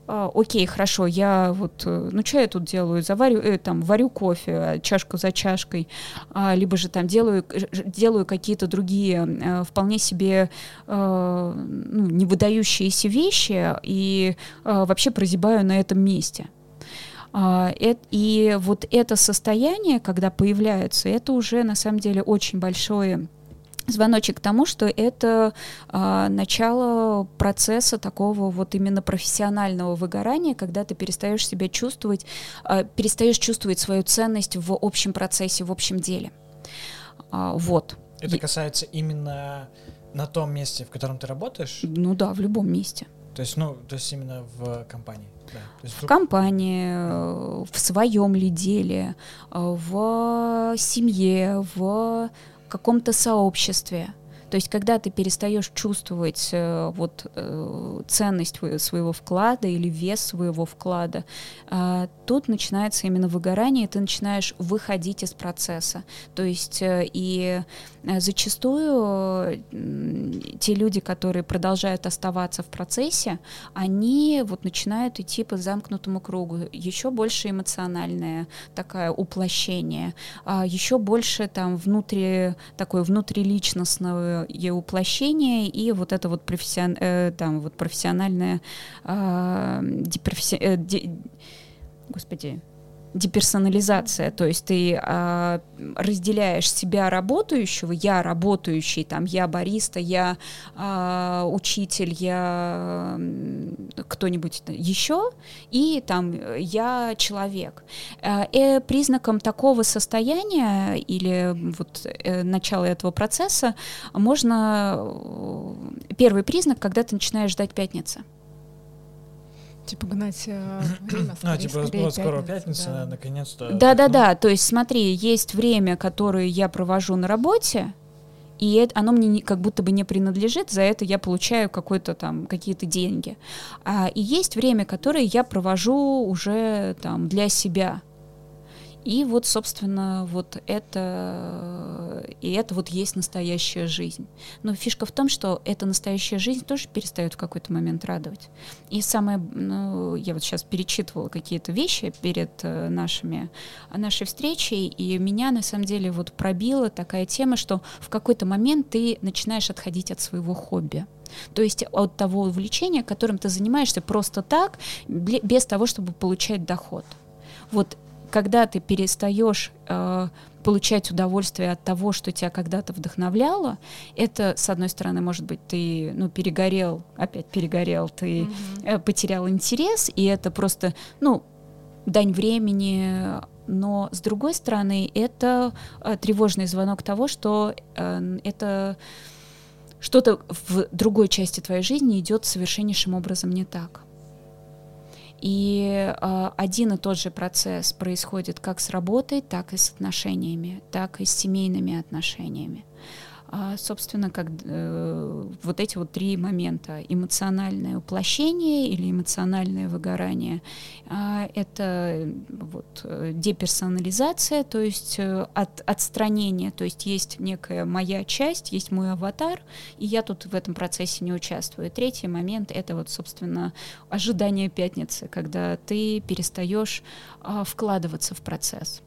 а, окей, хорошо, я вот, э, ну что я тут делаю, заварю, э, там, варю кофе, а, чашку за чашкой, а, либо же там делаю, делаю какие-то другие э, вполне себе э, ну, не вещи и э, вообще прозябаю на этом месте. Uh, и вот это состояние, когда появляется, это уже на самом деле очень большое звоночек к тому, что это а, начало процесса такого вот именно профессионального выгорания, когда ты перестаешь себя чувствовать, а, перестаешь чувствовать свою ценность в общем процессе, в общем деле. А, вот. Это касается именно на том месте, в котором ты работаешь? Ну да, в любом месте. То есть, ну, то есть именно в компании. Да. есть в компании, э, в своем ли деле, э, в семье, в каком-то сообществе. То есть, когда ты перестаешь чувствовать э, вот э, ценность своего вклада или вес своего вклада, э, тут начинается именно выгорание, и ты начинаешь выходить из процесса. То есть, э, и э, зачастую э, те люди, которые продолжают оставаться в процессе, они вот начинают идти по замкнутому кругу. Еще больше эмоциональное такое уплощение, э, еще больше там внутри такое внутриличностное ее уплощение и вот это вот, профессион, э, там, вот профессиональное э, депрофесси, э, де, господи, деперсонализация, то есть ты а, разделяешь себя работающего, я работающий, там, я бариста, я а, учитель, я кто-нибудь еще, и там я человек. И признаком такого состояния или вот э, начала этого процесса можно э, первый признак, когда ты начинаешь ждать пятницы. Типа гнать э, время скорее, А, типа скорее, вот скоро пятница, да. наконец-то. Да-да-да, то есть смотри, есть время, которое я провожу на работе, и это, оно мне не, как будто бы не принадлежит, за это я получаю какой-то там какие-то деньги. А, и есть время, которое я провожу уже там для себя, и вот, собственно, вот это, и это вот есть настоящая жизнь. Но фишка в том, что эта настоящая жизнь тоже перестает в какой-то момент радовать. И самое, ну, я вот сейчас перечитывала какие-то вещи перед э, нашими, нашей встречей, и меня на самом деле вот пробила такая тема, что в какой-то момент ты начинаешь отходить от своего хобби. То есть от того увлечения, которым ты занимаешься просто так, без того, чтобы получать доход. Вот когда ты перестаешь э, получать удовольствие от того, что тебя когда-то вдохновляло, это, с одной стороны, может быть, ты ну, перегорел, опять перегорел, ты mm-hmm. потерял интерес, и это просто, ну, дань времени, но с другой стороны, это э, тревожный звонок того, что э, это что-то в другой части твоей жизни идет совершеннейшим образом не так. И э, один и тот же процесс происходит как с работой, так и с отношениями, так и с семейными отношениями. А, собственно, как э, вот эти вот три момента. Эмоциональное уплощение или эмоциональное выгорание. Э, это вот э, деперсонализация, то есть э, от, отстранение, то есть есть некая моя часть, есть мой аватар, и я тут в этом процессе не участвую. Третий момент — это вот, собственно, ожидание пятницы, когда ты перестаешь э, вкладываться в процесс.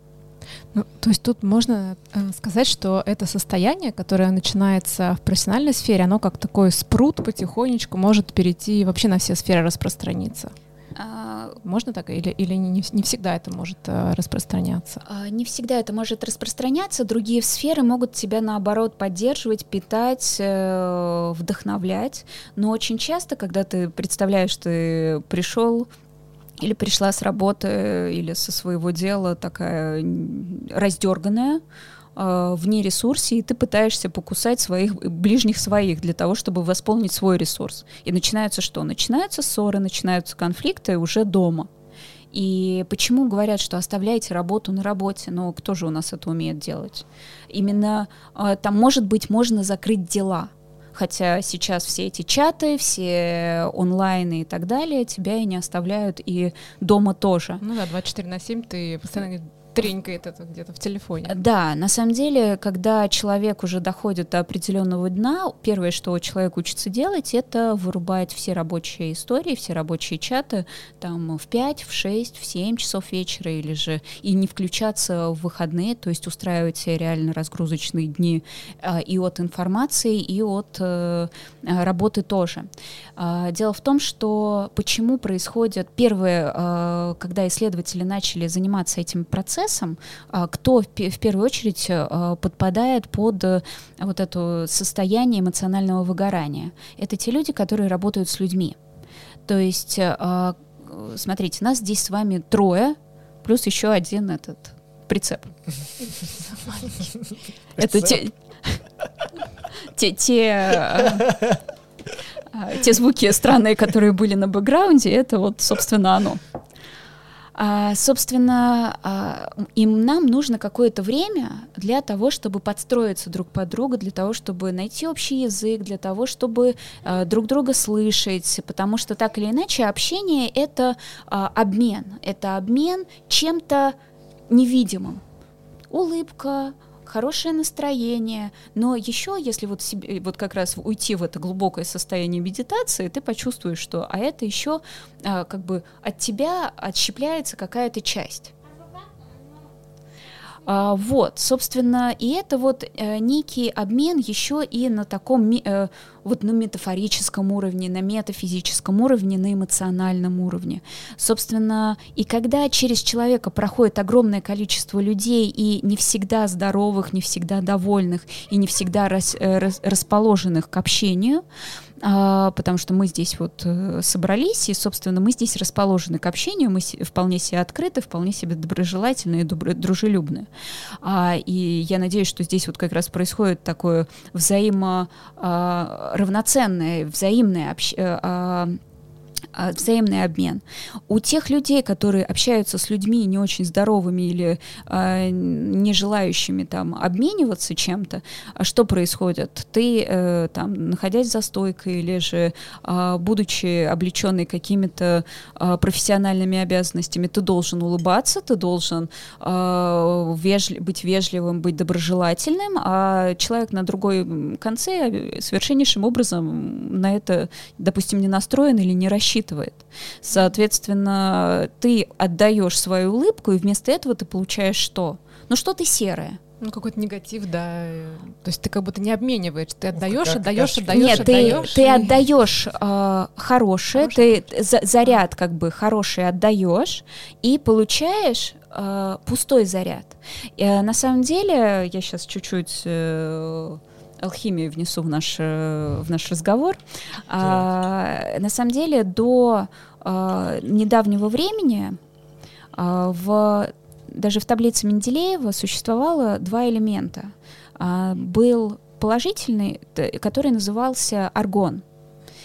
Ну, то есть тут можно э, сказать, что это состояние, которое начинается в профессиональной сфере, оно как такой спрут потихонечку может перейти вообще на все сферы распространиться. А, можно так или, или не, не всегда это может э, распространяться? А, не всегда это может распространяться. Другие сферы могут тебя наоборот поддерживать, питать, э, вдохновлять. Но очень часто, когда ты представляешь, ты пришел или пришла с работы или со своего дела такая раздерганная, э, вне ресурсе, и ты пытаешься покусать своих ближних своих для того, чтобы восполнить свой ресурс. И начинается что? Начинаются ссоры, начинаются конфликты уже дома. И почему говорят, что оставляйте работу на работе? Но кто же у нас это умеет делать? Именно э, там, может быть, можно закрыть дела – Хотя сейчас все эти чаты, все онлайны и так далее тебя и не оставляют, и дома тоже. Ну да, 24 на 7 ты постоянно тренькает это где-то в телефоне. Да, на самом деле, когда человек уже доходит до определенного дна, первое, что человек учится делать, это вырубать все рабочие истории, все рабочие чаты там в 5, в 6, в 7 часов вечера или же и не включаться в выходные, то есть устраивать себе реально разгрузочные дни э, и от информации, и от э, работы тоже. Э, дело в том, что почему происходит первое, э, когда исследователи начали заниматься этим процессом, процессом, а, кто в первую очередь а, подпадает под э, вот это состояние эмоционального выгорания. Это те люди, которые работают с людьми. То есть, а, смотрите, нас здесь с вами трое, плюс еще один этот прицеп. Это те, те, те звуки странные, которые были на бэкграунде, это вот, собственно, оно. А, собственно, а, им нам нужно какое-то время для того, чтобы подстроиться друг под друга, для того, чтобы найти общий язык, для того, чтобы а, друг друга слышать, потому что так или иначе общение это а, обмен, это обмен чем-то невидимым. Улыбка, хорошее настроение, но еще, если вот себе, вот как раз уйти в это глубокое состояние медитации, ты почувствуешь, что, а это еще а, как бы от тебя отщепляется какая-то часть. А, вот, собственно, и это вот э, некий обмен еще и на таком э, вот на метафорическом уровне, на метафизическом уровне, на эмоциональном уровне. Собственно, и когда через человека проходит огромное количество людей, и не всегда здоровых, не всегда довольных, и не всегда рас, э, рас, расположенных к общению, потому что мы здесь вот э, собрались, и, собственно, мы здесь расположены к общению, мы вполне себе открыты, вполне себе доброжелательные, дружелюбные. А, и я надеюсь, что здесь вот как раз происходит такое взаимо а, взаимное общ, э, а, а, взаимный обмен. У тех людей, которые общаются с людьми не очень здоровыми или э, не желающими там обмениваться чем-то, а что происходит? Ты э, там, находясь за стойкой или же э, будучи облеченный какими-то э, профессиональными обязанностями, ты должен улыбаться, ты должен э, вежли, быть вежливым, быть доброжелательным, а человек на другой конце совершеннейшим образом на это, допустим, не настроен или не рассчитан рассчитывает. Соответственно, ты отдаешь свою улыбку, и вместо этого ты получаешь что? Ну что-то серое. Ну, какой-то негатив, да. То есть ты как будто не обмениваешь, ты отдаешь, отдаешь, отдаешь, Нет, отдаешь. Ты, и... ты отдаешь э, хорошее, хорошее, ты за, заряд как бы хороший отдаешь и получаешь э, пустой заряд. Э, на самом деле, я сейчас чуть-чуть э, алхимию внесу в наш, э, в наш разговор. А, на самом деле до а, недавнего времени а, в, даже в таблице Менделеева существовало два элемента. А, был положительный, который назывался аргон.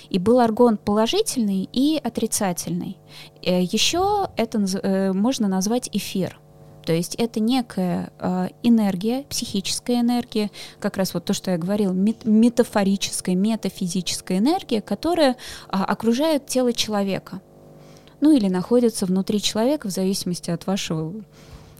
И был аргон положительный и отрицательный. Еще это можно назвать эфир. То есть это некая э, энергия, психическая энергия, как раз вот то, что я говорил, мет метафорическая, метафизическая энергия, которая э, окружает тело человека. Ну или находится внутри человека в зависимости от вашего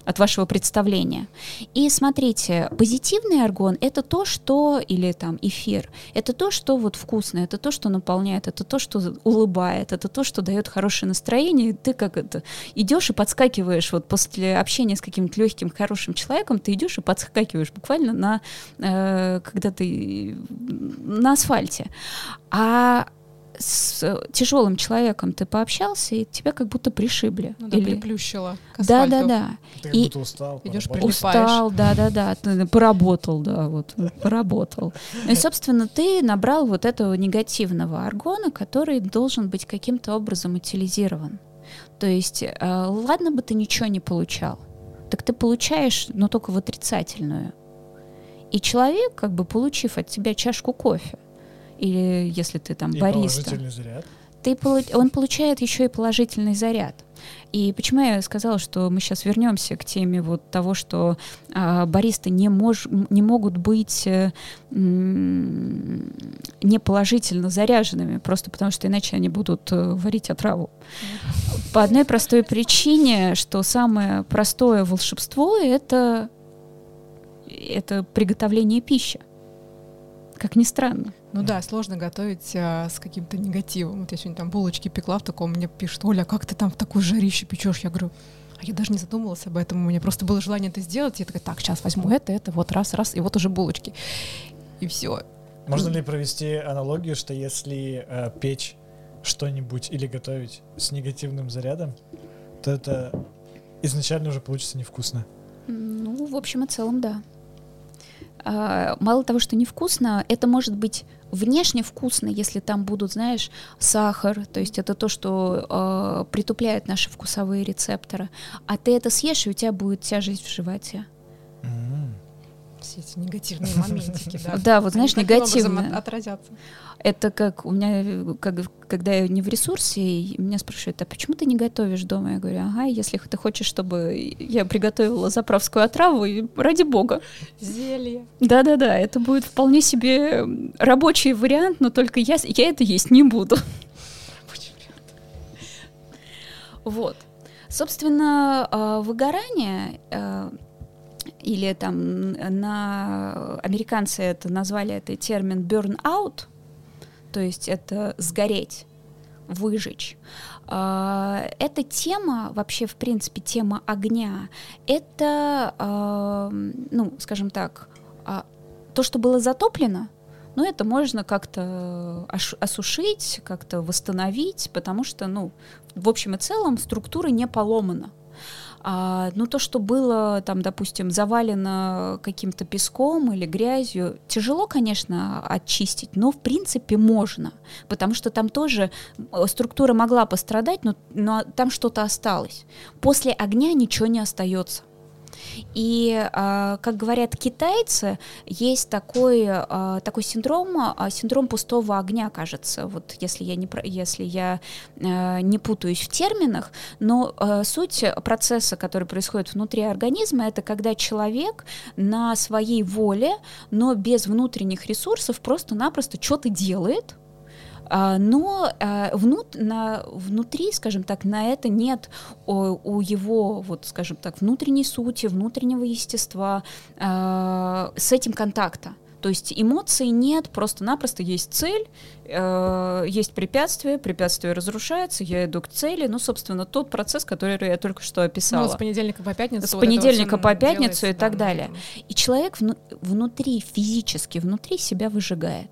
от вашего представления. И смотрите, позитивный аргон — это то, что, или там эфир, это то, что вот вкусно, это то, что наполняет, это то, что улыбает, это то, что дает хорошее настроение. И ты как это идешь и подскакиваешь вот после общения с каким-то легким, хорошим человеком, ты идешь и подскакиваешь буквально на, э, когда ты на асфальте. А с тяжелым человеком ты пообщался, и тебя как будто пришибли. Ну да, Или... приплющило Да, да, да. Ты как и будто устал. Идешь Устал, да, да, да. Ты поработал, да, вот, поработал. Ну и, собственно, ты набрал вот этого негативного аргона, который должен быть каким-то образом утилизирован. То есть, э, ладно бы ты ничего не получал, так ты получаешь, но только в отрицательную. И человек, как бы получив от тебя чашку кофе, или если ты там и бариста, заряд. ты, он получает еще и положительный заряд. И почему я сказала, что мы сейчас вернемся к теме вот того, что э, баристы не, мож, не могут быть э, не положительно заряженными, просто потому что иначе они будут э, варить отраву. По одной простой причине, что самое простое волшебство это, это приготовление пищи. Как ни странно. Ну да, сложно готовить а, с каким-то негативом. Вот я сегодня там булочки пекла в таком, мне пишут, Оля, как ты там в такой жарище печешь? Я говорю, а я даже не задумывалась об этом, у меня просто было желание это сделать. Я такая, так, сейчас возьму это, это, вот раз, раз, и вот уже булочки. И все. Можно ли провести аналогию, что если э, печь что-нибудь или готовить с негативным зарядом, то это изначально уже получится невкусно? Ну, в общем и целом, да. А, мало того, что невкусно, это может быть внешне вкусно, если там будут, знаешь, сахар, то есть это то, что э, притупляет наши вкусовые рецепторы. А ты это съешь, и у тебя будет тяжесть в животе. Все эти негативные моментики, да. Да, вот знаешь, негативные. отразятся. Это как у меня, как, когда я не в ресурсе, меня спрашивают, а почему ты не готовишь дома? Я говорю, ага, если ты хочешь, чтобы я приготовила заправскую отраву, и ради бога. Зелье. Да-да-да, это будет вполне себе рабочий вариант, но только я, я это есть не буду. Рабочий вариант. Вот. Собственно, а, выгорание а, или там на американцы это назвали это термин burn out, то есть это сгореть, выжечь. А, эта тема, вообще, в принципе, тема огня, это, а, ну, скажем так, а, то, что было затоплено, ну, это можно как-то осушить, как-то восстановить, потому что, ну, в общем и целом структура не поломана. А, ну, то, что было, там, допустим, завалено каким-то песком или грязью, тяжело, конечно, очистить, но, в принципе, можно, потому что там тоже структура могла пострадать, но, но там что-то осталось. После огня ничего не остается. И, а, как говорят китайцы, есть такой, а, такой синдром, а, синдром пустого огня, кажется, вот если я не, если я не путаюсь в терминах, но суть процесса, который происходит внутри организма, это когда человек на своей воле, но без внутренних ресурсов просто-напросто что-то делает, но а, внут, на, внутри, скажем так, на это нет у, его, вот, скажем так, внутренней сути, внутреннего естества, а, с этим контакта. То есть эмоций нет, просто-напросто есть цель, э, есть препятствие, препятствие разрушается, я иду к цели. Ну, собственно, тот процесс, который я только что описала. Ну, с понедельника по пятницу. С вот понедельника по пятницу и так далее. И человек вну- внутри, физически внутри себя выжигает.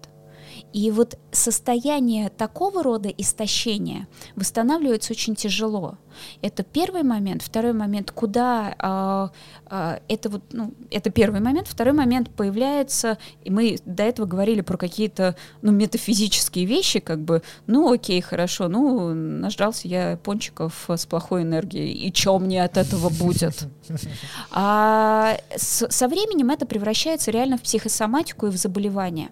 И вот состояние такого рода истощения восстанавливается очень тяжело. Это первый момент. Второй момент, куда э, э, это вот, ну, это первый момент. Второй момент появляется, и мы до этого говорили про какие-то, ну, метафизические вещи, как бы, ну, окей, хорошо, ну, нажрался я пончиков с плохой энергией, и что мне от этого будет? А со временем это превращается реально в психосоматику и в заболевание.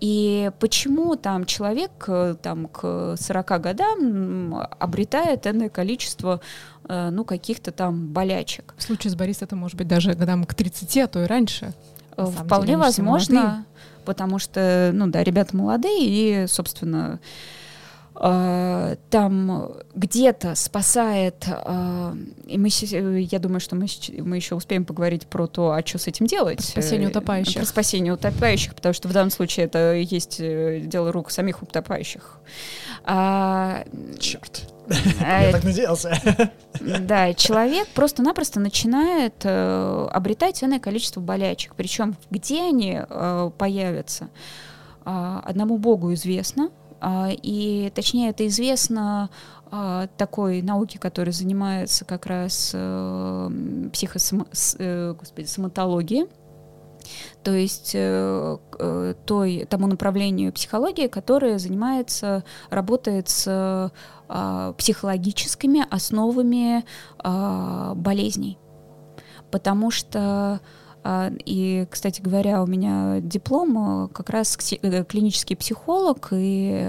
И почему там человек э, там, к 40 годам обретает энное количество э, ну, каких-то там болячек. В случае с Борисом это может быть даже годам к 30, а то и раньше. Вполне деле, возможно, потому что, ну да, ребята молодые, и, собственно, там где-то спасает, uh, и мы, я думаю, что мы, мы еще успеем поговорить про то, а что с этим делать. Про спасение утопающих. Про спасение утопающих, потому что в данном случае это есть э, дело рук самих утопающих. Uh, Черт. Я так надеялся. Да, человек просто-напросто начинает э, обретать иное количество болячек. Причем где они э, появятся, э, одному Богу известно. Э, и точнее это известно э, такой науке, которая занимается как раз э, психосом... э, то есть э, той, тому направлению психологии, которое занимается, работает с э, психологическими основами болезней. Потому что и, кстати говоря, у меня диплом э, как раз э, клинический психолог, и,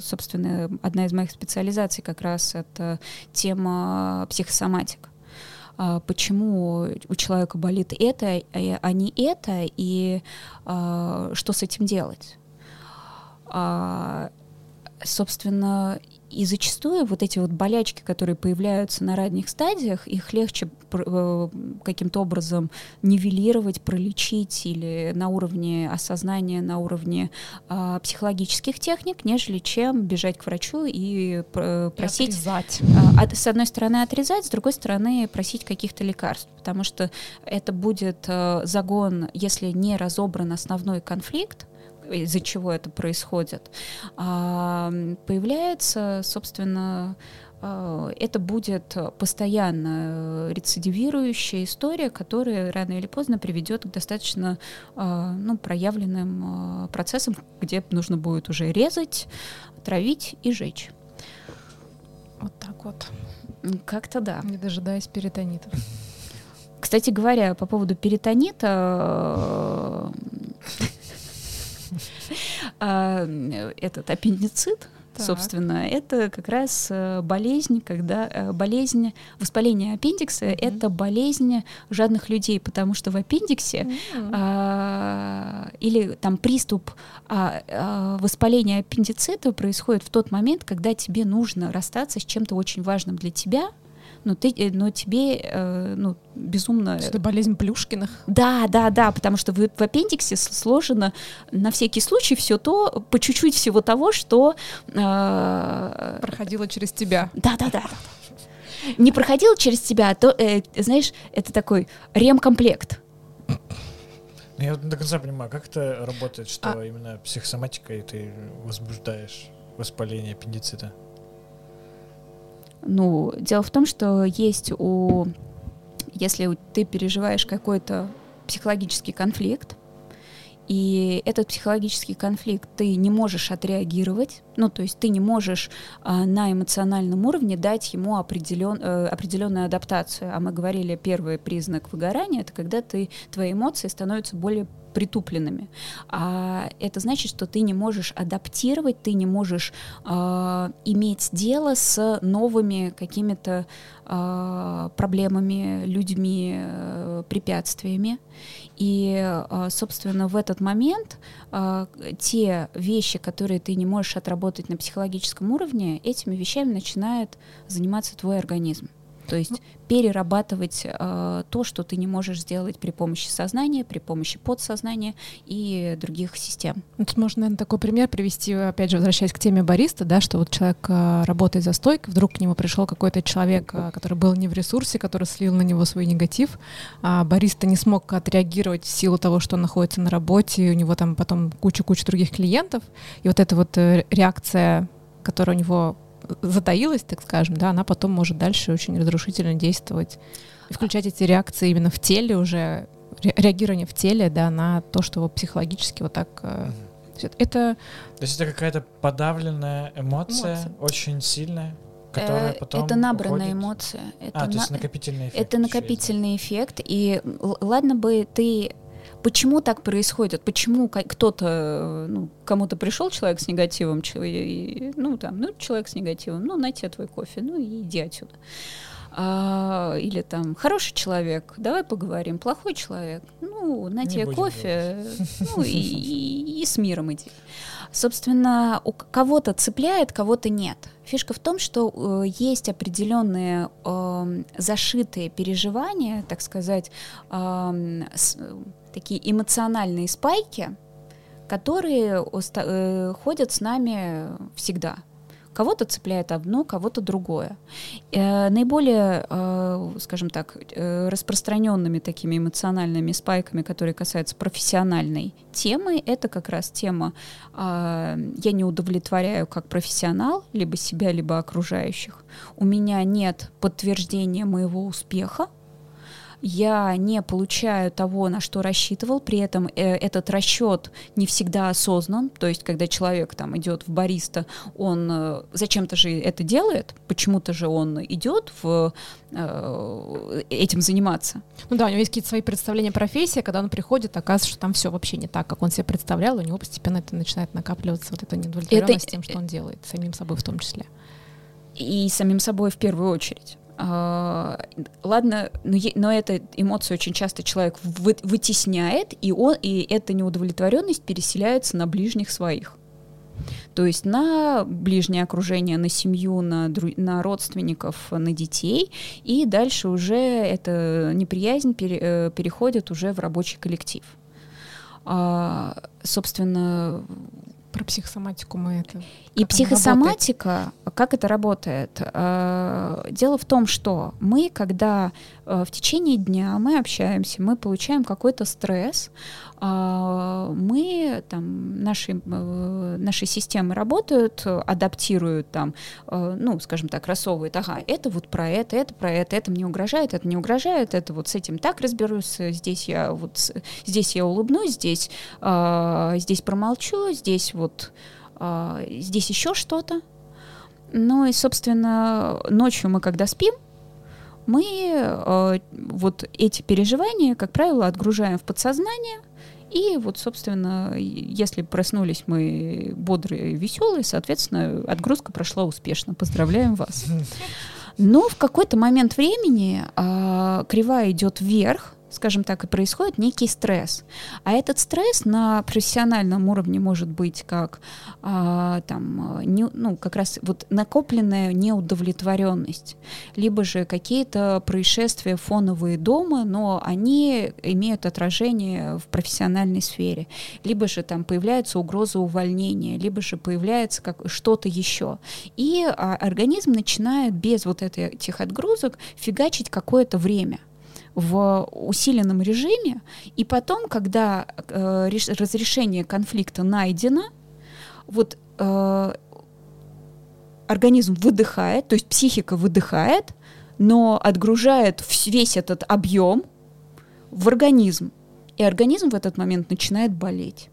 собственно, одна из моих специализаций как раз это тема психосоматика. А, почему у человека болит это, а не это, и а, что с этим делать. Собственно, и зачастую вот эти вот болячки, которые появляются на ранних стадиях, их легче э, каким-то образом нивелировать, пролечить или на уровне осознания, на уровне э, психологических техник, нежели чем бежать к врачу и э, просить... И отрезать. Э, с одной стороны отрезать, с другой стороны просить каких-то лекарств, потому что это будет э, загон, если не разобран основной конфликт, из-за чего это происходит, а, появляется, собственно, а, это будет постоянно рецидивирующая история, которая рано или поздно приведет к достаточно а, ну, проявленным процессам, где нужно будет уже резать, травить и жечь. Вот так вот. Как-то да. Не дожидаясь перитонита. Кстати говоря, по поводу перитонита, этот аппендицит, так. собственно, это как раз э, болезнь, когда э, болезнь воспаления аппендикса mm-hmm. это болезнь жадных людей, потому что в аппендиксе mm-hmm. а, или там приступ а, а, воспаления аппендицита происходит в тот момент, когда тебе нужно расстаться с чем-то очень важным для тебя, но ты, э, но тебе, э, ну, безумно... Это болезнь Плюшкиных? Да, да, да, потому что в, в аппендиксе сложено на всякий случай все то, по чуть-чуть всего того, что... Э, Проходило через тебя. Да, да, да. Не проходило через тебя, а то, э, знаешь, это такой ремкомплект. Ну, я до конца понимаю, как это работает, что а... именно психосоматикой ты возбуждаешь воспаление аппендицита? Ну, дело в том, что есть у... Если ты переживаешь какой-то психологический конфликт, и этот психологический конфликт ты не можешь отреагировать, ну то есть ты не можешь а, на эмоциональном уровне дать ему определен, э, определенную адаптацию. А мы говорили, первый признак выгорания это когда ты твои эмоции становятся более притупленными. А это значит, что ты не можешь адаптировать, ты не можешь э, иметь дело с новыми какими-то э, проблемами, людьми, э, препятствиями. И, э, собственно, в этот момент э, те вещи, которые ты не можешь отработать на психологическом уровне, этими вещами начинает заниматься твой организм. То есть перерабатывать э, то, что ты не можешь сделать при помощи сознания, при помощи подсознания и других систем. Тут можно, наверное, такой пример привести, опять же, возвращаясь к теме бариста, да, что вот человек э, работает за стойкой, вдруг к нему пришел какой-то человек, э, который был не в ресурсе, который слил на него свой негатив, а бариста не смог отреагировать в силу того, что он находится на работе, и у него там потом куча-куча других клиентов, и вот эта вот э, реакция которая у него затаилась, так скажем, да, она потом может дальше очень разрушительно действовать и включать эти реакции именно в теле уже, реагирование в теле, да, на то, что его психологически вот так mm это... То есть это какая-то подавленная эмоция, эмоция. очень сильная, которая э, потом Это набранная уходит. эмоция. Это а, на... то есть накопительный эффект. Это накопительный эффект. И ладно бы ты почему так происходит? Почему кто-то, ну, кому-то пришел человек с негативом, ну, там, ну, человек с негативом, ну, на тебе твой кофе, ну, и иди отсюда. А, или там хороший человек, давай поговорим, плохой человек, ну, на тебе кофе, ну, и, и, и с миром иди. Собственно, у кого-то цепляет, кого-то нет. Фишка в том, что э, есть определенные э, зашитые переживания, так сказать, э, с, такие эмоциональные спайки, которые э, ходят с нами всегда. Кого-то цепляет одно, кого-то другое. Э, наиболее, э, скажем так, э, распространенными такими эмоциональными спайками, которые касаются профессиональной темы, это как раз тема «я не удовлетворяю как профессионал либо себя, либо окружающих». У меня нет подтверждения моего успеха, я не получаю того, на что рассчитывал, при этом э, этот расчет не всегда осознан, то есть когда человек там идет в бариста, он э, зачем-то же это делает, почему-то же он идет в э, этим заниматься. Ну да, у него есть какие-то свои представления о профессии, когда он приходит, оказывается, что там все вообще не так, как он себе представлял, у него постепенно это начинает накапливаться, вот эта неудовлетворенность это... тем, что он делает, самим собой в том числе. И самим собой в первую очередь. Uh, ладно, но, но эта эмоция очень часто человек вы, вытесняет, и, он, и эта неудовлетворенность переселяется на ближних своих. То есть на ближнее окружение, на семью, на, на родственников, на детей, и дальше уже эта неприязнь пере, э, переходит уже в рабочий коллектив. А, собственно, про психосоматику мы это. И психосоматика, как это работает? Э, дело в том, что мы, когда в течение дня мы общаемся, мы получаем какой-то стресс, а, мы там наши э, наши системы работают, адаптируют там, ну, скажем так, рассовывают, ага, это вот про это, это про это, это мне угрожает, это не угрожает, это вот с этим так разберусь, здесь я вот здесь я улыбнусь, здесь здесь промолчу, здесь вот а, здесь еще что-то. Ну и, собственно, ночью мы, когда спим, мы э, вот эти переживания, как правило, отгружаем в подсознание. И вот, собственно, если проснулись мы бодрые, веселые, соответственно, отгрузка прошла успешно. Поздравляем вас. Но в какой-то момент времени э, кривая идет вверх, скажем так, и происходит некий стресс. А этот стресс на профессиональном уровне может быть как а, там, не, ну, как раз вот накопленная неудовлетворенность, либо же какие-то происшествия фоновые дома, но они имеют отражение в профессиональной сфере, либо же там появляется угроза увольнения, либо же появляется как что-то еще. И а, организм начинает без вот этих отгрузок фигачить какое-то время в усиленном режиме, и потом, когда э, разрешение конфликта найдено, вот э, организм выдыхает, то есть психика выдыхает, но отгружает весь этот объем в организм, и организм в этот момент начинает болеть.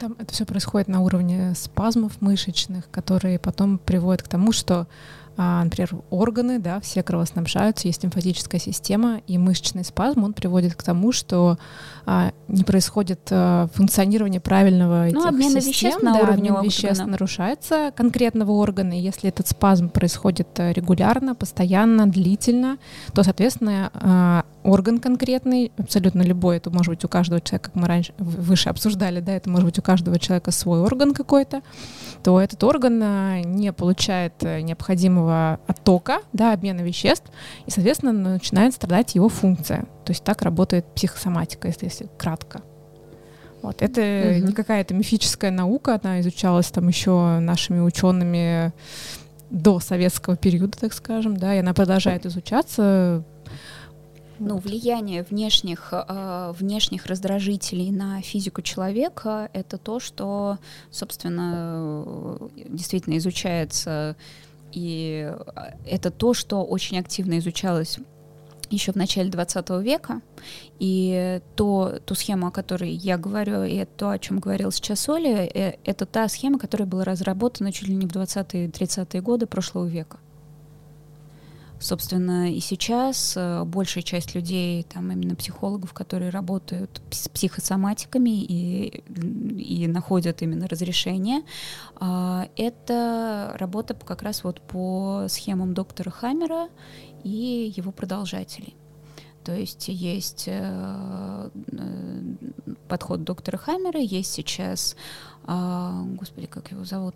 Там это все происходит на уровне спазмов мышечных, которые потом приводят к тому, что например, органы, да, все кровоснабжаются, есть лимфатическая система, и мышечный спазм, он приводит к тому, что а, не происходит а, функционирование правильного ну, этих обмен систем, веществ на да, уровне обмен веществ нарушается конкретного органа, и если этот спазм происходит э, регулярно, постоянно, длительно, то, соответственно, а, орган конкретный, абсолютно любой, это может быть у каждого человека, как мы раньше выше обсуждали, да, это может быть у каждого человека свой орган какой-то, то этот орган а, не получает э, необходимого оттока, да, обмена веществ, и, соответственно, начинает страдать его функция. То есть так работает психосоматика, если, если кратко. Вот. Это mm-hmm. не какая-то мифическая наука, она изучалась там еще нашими учеными до советского периода, так скажем, да, и она продолжает изучаться ну, влияние внешних, э, внешних раздражителей на физику человека — это то, что, собственно, действительно изучается, и это то, что очень активно изучалось еще в начале 20 века. И то, ту схему, о которой я говорю, и то, о чем говорил сейчас Оля, э, это та схема, которая была разработана чуть ли не в 20-30-е годы прошлого века. Собственно, и сейчас э, большая часть людей, там именно психологов, которые работают с психосоматиками и, и находят именно разрешение, а, это работа как раз вот по схемам доктора Хаммера и его продолжателей. То есть есть э, э, подход доктора Хаммера, есть сейчас, э, господи, как его зовут,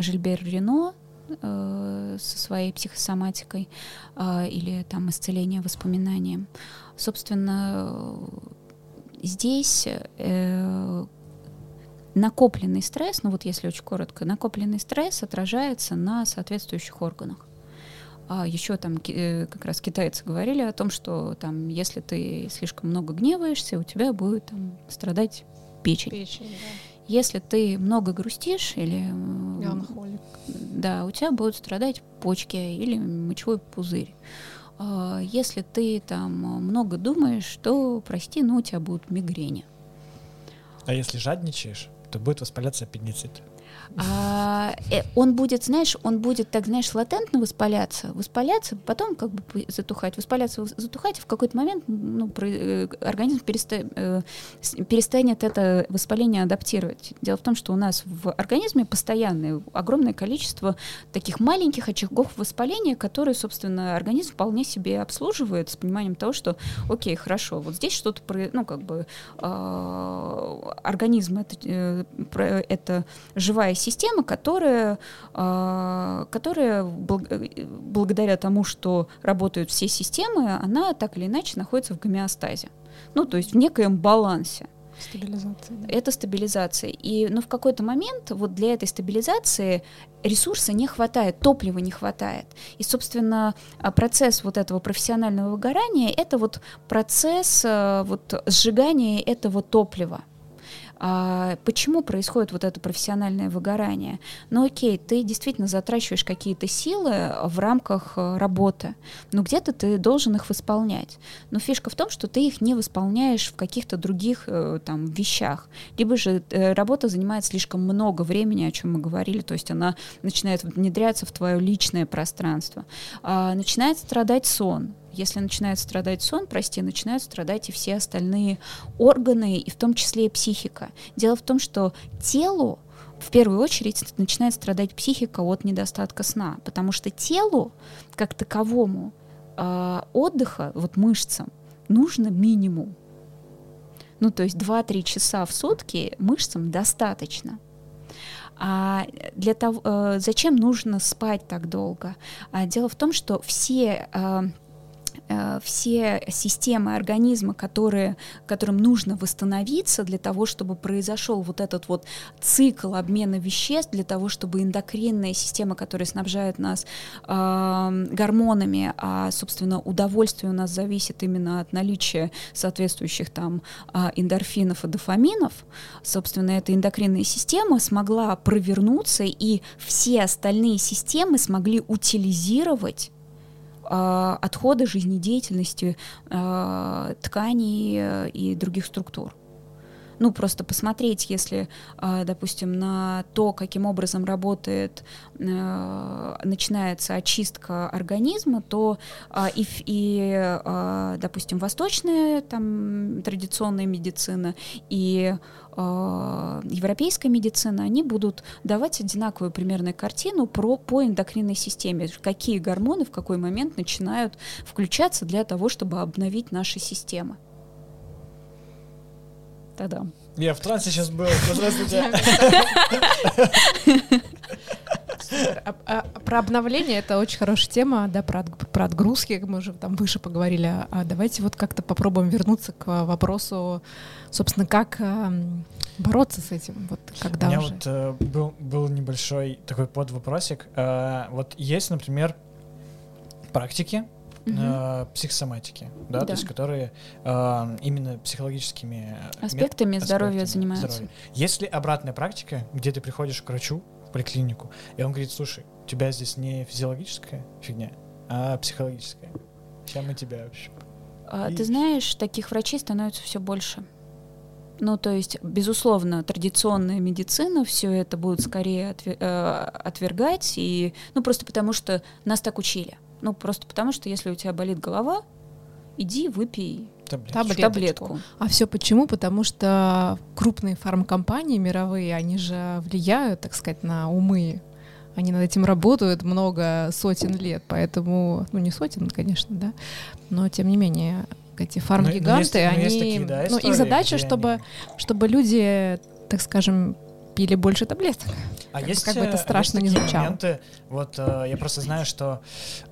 Жильбер Рено, э, со своей психосоматикой э, или там исцеление воспоминанием. Собственно, здесь э, накопленный стресс, ну вот если очень коротко, накопленный стресс отражается на соответствующих органах. А еще там э, как раз китайцы говорили о том, что там, если ты слишком много гневаешься, у тебя будет там, страдать печень. Печень, да. Если ты много грустишь или Меланхолик. да, у тебя будут страдать почки или мочевой пузырь. А Если ты там много думаешь, то, прости, но у тебя будут мигрени. А если жадничаешь, то будет воспаляться аппендицит. А, э, он будет, знаешь, он будет так, знаешь, латентно воспаляться, воспаляться, потом как бы затухать, воспаляться, вос- затухать, и в какой-то момент ну, про- э, организм переста- э, перестанет это воспаление адаптировать. Дело в том, что у нас в организме постоянное огромное количество таких маленьких очагов воспаления, которые, собственно, организм вполне себе обслуживает с пониманием того, что, окей, хорошо, вот здесь что-то, ну, как бы, а, организм это, э, это живая система, которая, а, которая э, благодаря тому, что работают все системы, она так или иначе находится в гомеостазе. Ну, то есть в некоем балансе. Стабилизация. да. Это стабилизация. И, но в какой-то момент вот для этой стабилизации ресурса не хватает, топлива не хватает. И, собственно, а, процесс вот этого профессионального выгорания — это вот процесс а, вот сжигания этого топлива. А почему происходит вот это профессиональное выгорание? Ну окей, ты действительно затрачиваешь какие-то силы в рамках э, работы, но где-то ты должен их восполнять. Но фишка в том, что ты их не восполняешь в каких-то других э, там вещах. Либо же э, работа занимает слишком много времени, о чем мы говорили, то есть она начинает внедряться в твое личное пространство. А, начинает страдать сон. Если начинает страдать сон, прости, начинают страдать и все остальные органы, и в том числе и психика. Дело в том, что телу в первую очередь начинает страдать психика от недостатка сна, потому что телу как таковому а, отдыха, вот мышцам, нужно минимум. Ну, то есть 2-3 часа в сутки мышцам достаточно. А для того, э, зачем нужно спать так долго? А дело в том, что все э, э, все системы организма, которые, которым нужно восстановиться для того, чтобы произошел вот этот вот цикл обмена веществ, для того, чтобы эндокринная система, которая снабжает нас э, гормонами, а, собственно, удовольствие у нас зависит именно от наличия соответствующих там а, эндорфинов и дофаминов, собственно, эта эндокринная система смогла провернуться, и все остальные системы смогли утилизировать а, отходы жизнедеятельности а, тканей э, и других структур. Ну, просто посмотреть, если, а, допустим, на то, каким образом работает, э, начинается очистка организма, то а, и, и, а, допустим, восточная там традиционная медицина и европейская медицина, они будут давать одинаковую примерную картину про, по эндокринной системе, какие гормоны в какой момент начинают включаться для того, чтобы обновить наши системы. Тогда. Я в трансе сейчас был. Здравствуйте. Супер. А- а про обновление это очень хорошая тема, да, про, отг- про отгрузки, как мы уже там выше поговорили. А давайте вот как-то попробуем вернуться к вопросу, собственно, как эм, бороться с этим, вот У когда меня уже. вот э, был, был небольшой такой подвопросик. Э, вот есть, например, практики Мгм. э, психосоматики, да, то Да. есть которые э, именно психологическими Аспектами мет- здоровья аспектами занимаются. здоровья. Есть ли обратная практика, где ты приходишь к врачу в поликлинику, и он говорит, слушай, у тебя здесь не физиологическая фигня, а психологическая. Сейчас мы тебя вообще... А, И- Ты знаешь, таких врачей становится все больше. Ну, то есть, безусловно, традиционная медицина все это будет скорее э, отвергать, и, ну, просто потому что нас так учили. Ну, просто потому что если у тебя болит голова, иди выпей Таблеточку. Таблеточку. таблетку. А все почему? Потому что крупные фармкомпании мировые, они же влияют, так сказать, на умы. Они над этим работают много сотен лет, поэтому, ну не сотен, конечно, да, но тем не менее эти фармгиганты, но есть- но они, есть такие, да, ну истории, их задача, чтобы, они- чтобы люди, так скажем, пили больше таблеток. А Как- есть, как бы это э, страшно такие звучало. моменты, вот э, я просто знаю, что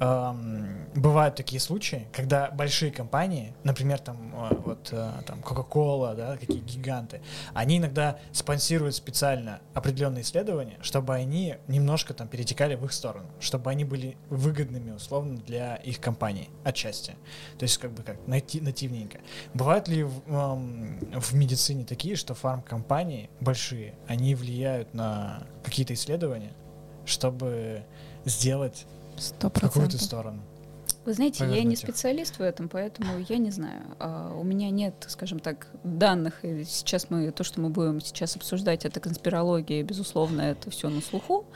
эм, бывают такие случаи, когда большие компании, например, там э, вот э, там Coca-Cola, да, какие гиганты, они иногда спонсируют специально определенные исследования, чтобы они немножко там перетекали в их сторону, чтобы они были выгодными условно для их компании отчасти. То есть как бы как найти нативненько. Бывают ли в, эм, в медицине такие, что фармкомпании большие, они влияют на какие-то исследования, чтобы сделать Сто в какую-то процентов. сторону? Вы знаете, я не Повернуть их. специалист в этом, поэтому я не знаю. А, У меня нет, скажем так, данных. И сейчас мы то, что мы будем сейчас обсуждать, это конспирология, безусловно, это все на слуху.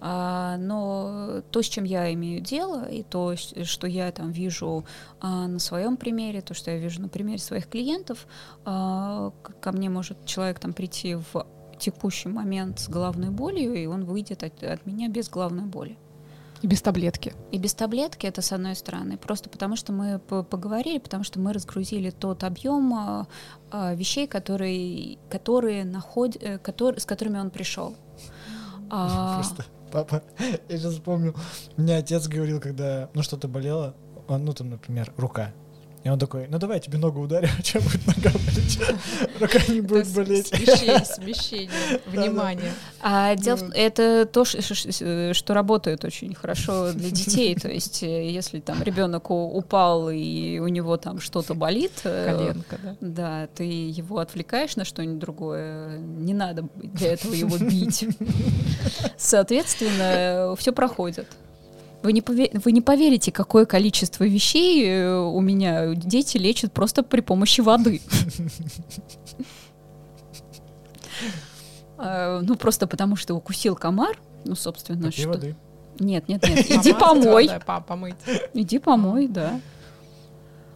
А, но то, с чем я имею дело, и то, что я там вижу а, на своем примере, то, что я вижу на примере своих клиентов, а, ко мне может человек там прийти в текущий момент с головной болью, и он выйдет от, от меня без головной боли. И без таблетки. И без таблетки это с одной стороны, просто потому что мы по- поговорили, потому что мы разгрузили тот объем а, вещей, которые, которые наход, э, который, с которыми он пришел. А, Просто, папа, я сейчас вспомнил, у меня отец говорил, когда, ну, что-то болело, ну, там, например, рука. И он такой, ну, давай я тебе ногу ударю, а чем будет нога болеть? Рука не будет болеть. Смещение, смещение, внимание. а дело в- это то, что работает очень хорошо для детей. То есть, э, если там ребенок у- упал и у него там что-то болит, э, Коленка, да. Да, ты его отвлекаешь на что-нибудь другое, не надо для этого его бить. Соответственно, все проходит. Вы не, пове- вы не поверите, какое количество вещей э, у меня дети лечат просто при помощи воды. Э, Ну, просто потому что укусил комар. Ну, собственно, что... воды. Нет, нет, нет. Иди помой. помыть. Иди помой, да.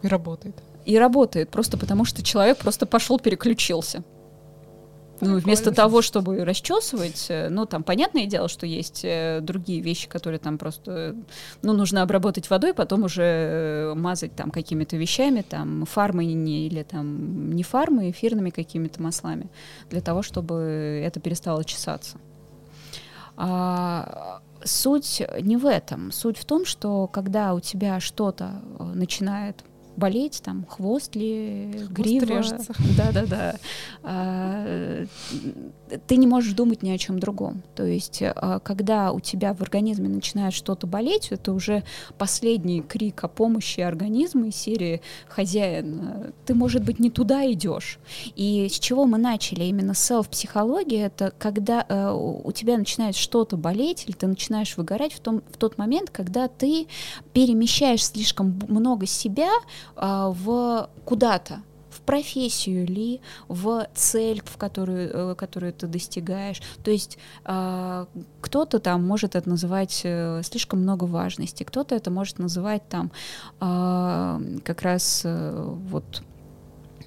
И работает. И работает просто потому, что человек просто пошел переключился. Ну, вместо того, чтобы расчесывать, э, ну, там, понятное дело, что есть э, другие вещи, которые там просто, ну, нужно обработать водой, потом уже э, мазать там какими-то вещами, там, фармой не, или там не фармой, эфирными какими-то маслами, для того, чтобы это перестало чесаться. А, суть не в этом. Суть в том, что когда у тебя что-то начинает болеть, там хвост ли, грива, режется. да-да-да, а, ты не можешь думать ни о чем другом. То есть, а, когда у тебя в организме начинает что-то болеть, это уже последний крик о помощи организма из серии «Хозяин, ты, может быть, не туда идешь». И с чего мы начали? Именно селф-психология — это когда э, у тебя начинает что-то болеть, или ты начинаешь выгорать в, том, в тот момент, когда ты перемещаешь слишком много себя в куда-то, в профессию ли, в цель, в которую, э, которую ты достигаешь. То есть а, кто-то там может это называть э, слишком много важности, кто-то это может называть там а, как раз э, вот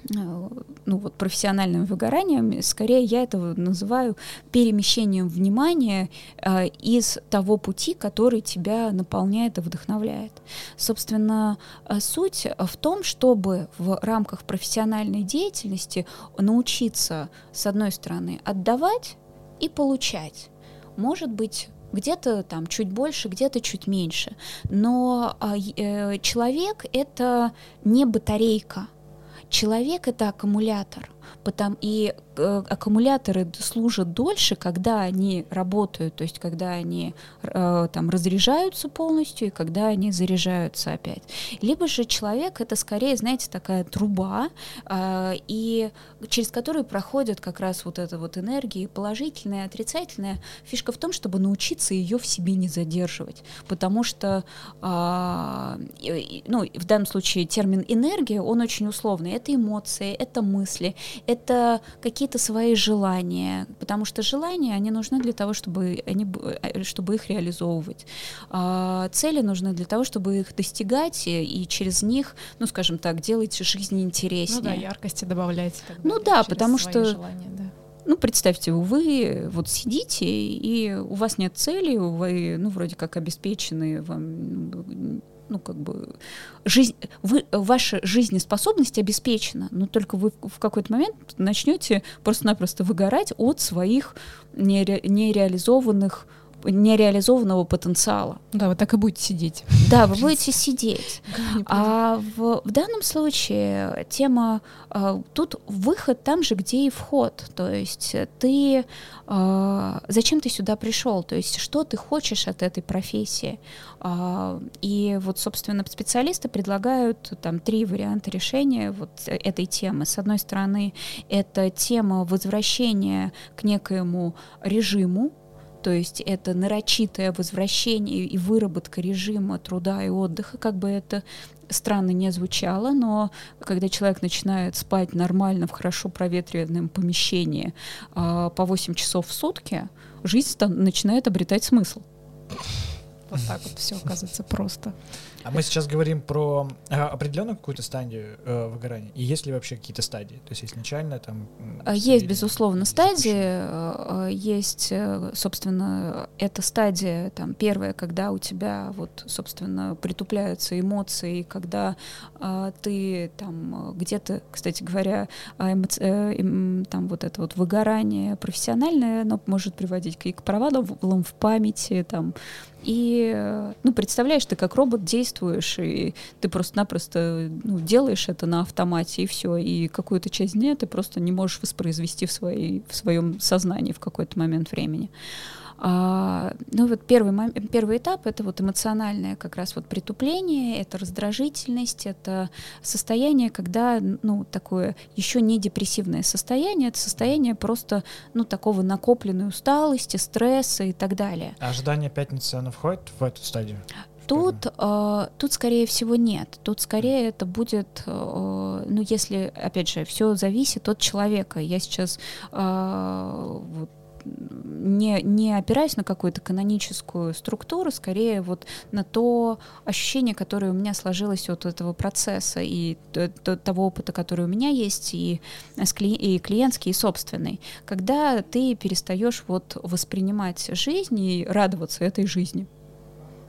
ну вот профессиональным выгоранием, скорее я это называю перемещением внимания э, из того пути, который тебя наполняет и вдохновляет. Собственно, э, суть в том, чтобы в рамках профессиональной деятельности научиться, с одной стороны, отдавать и получать. Может быть, где-то там чуть больше, где-то чуть меньше. Но е- э, человек это не батарейка. Человек это аккумулятор. Потом, и э, аккумуляторы служат дольше, когда они работают, то есть когда они э, там разряжаются полностью и когда они заряжаются опять. Либо же человек это скорее, знаете, такая труба, э, и через которую проходит как раз вот эта вот энергия, положительная, отрицательная. Фишка в том, чтобы научиться ее в себе не задерживать, потому что, и- ну, в данном случае термин энергия, он очень условный. Это эмоции, это мысли, это какие-то свои желания, потому что желания, они нужны для того, чтобы, они, э, чтобы их реализовывать. А цели нужны для того, чтобы их достигать и, и через них, ну, скажем так, делать жизнь интереснее. Ну да, яркости добавлять. Ну да, потому что... Желания, да. Ну, представьте, вы вот сидите, и у вас нет цели, вы, ну, вроде как обеспечены, вам ну, как бы, жизнь, вы, ваша жизнеспособность обеспечена, но только вы в какой-то момент начнете просто-напросто выгорать от своих нере, нереализованных нереализованного потенциала. Да, вы так и будете сидеть. Да, вы будете сидеть. А в, в данном случае тема а, тут выход там же, где и вход. То есть ты а, зачем ты сюда пришел? То есть что ты хочешь от этой профессии? А, и вот, собственно, специалисты предлагают там три варианта решения вот этой темы. С одной стороны, это тема возвращения к некоему режиму, то есть это нарочитое возвращение и выработка режима труда и отдыха, как бы это странно не звучало, но когда человек начинает спать нормально в хорошо проветренном помещении э, по 8 часов в сутки, жизнь начинает обретать смысл. Вот так вот все оказывается просто. А мы сейчас говорим про э, определенную какую-то стадию э, выгорания. И есть ли вообще какие-то стадии? То есть есть начальная там... А, есть, безусловно, стадии. Э, э, есть, э, собственно, эта стадия там первая, когда у тебя вот, собственно, притупляются эмоции, когда э, ты там где-то, кстати говоря, эмоци... э, там вот это вот выгорание профессиональное, оно может приводить и к провалам в памяти, там, и, ну, представляешь, ты как робот действуешь, и ты просто-напросто ну, делаешь это на автомате, и все. И какую-то часть дня ты просто не можешь воспроизвести в, своей, в своем сознании в какой-то момент времени. А, ну вот первый, первый этап это вот эмоциональное как раз вот притупление, это раздражительность, это состояние, когда, ну, такое еще не депрессивное состояние, это состояние просто, ну, такого накопленной усталости, стресса и так далее. Ожидание пятницы, оно входит в эту стадию? Тут, э, тут, скорее всего, нет. Тут, скорее, это будет, э, ну, если, опять же, все зависит от человека. Я сейчас э, вот, не, не опираясь на какую-то каноническую структуру, скорее вот на то ощущение, которое у меня сложилось от этого процесса и того опыта, который у меня есть, и, и клиентский, и собственный. Когда ты перестаешь вот воспринимать жизнь и радоваться этой жизни.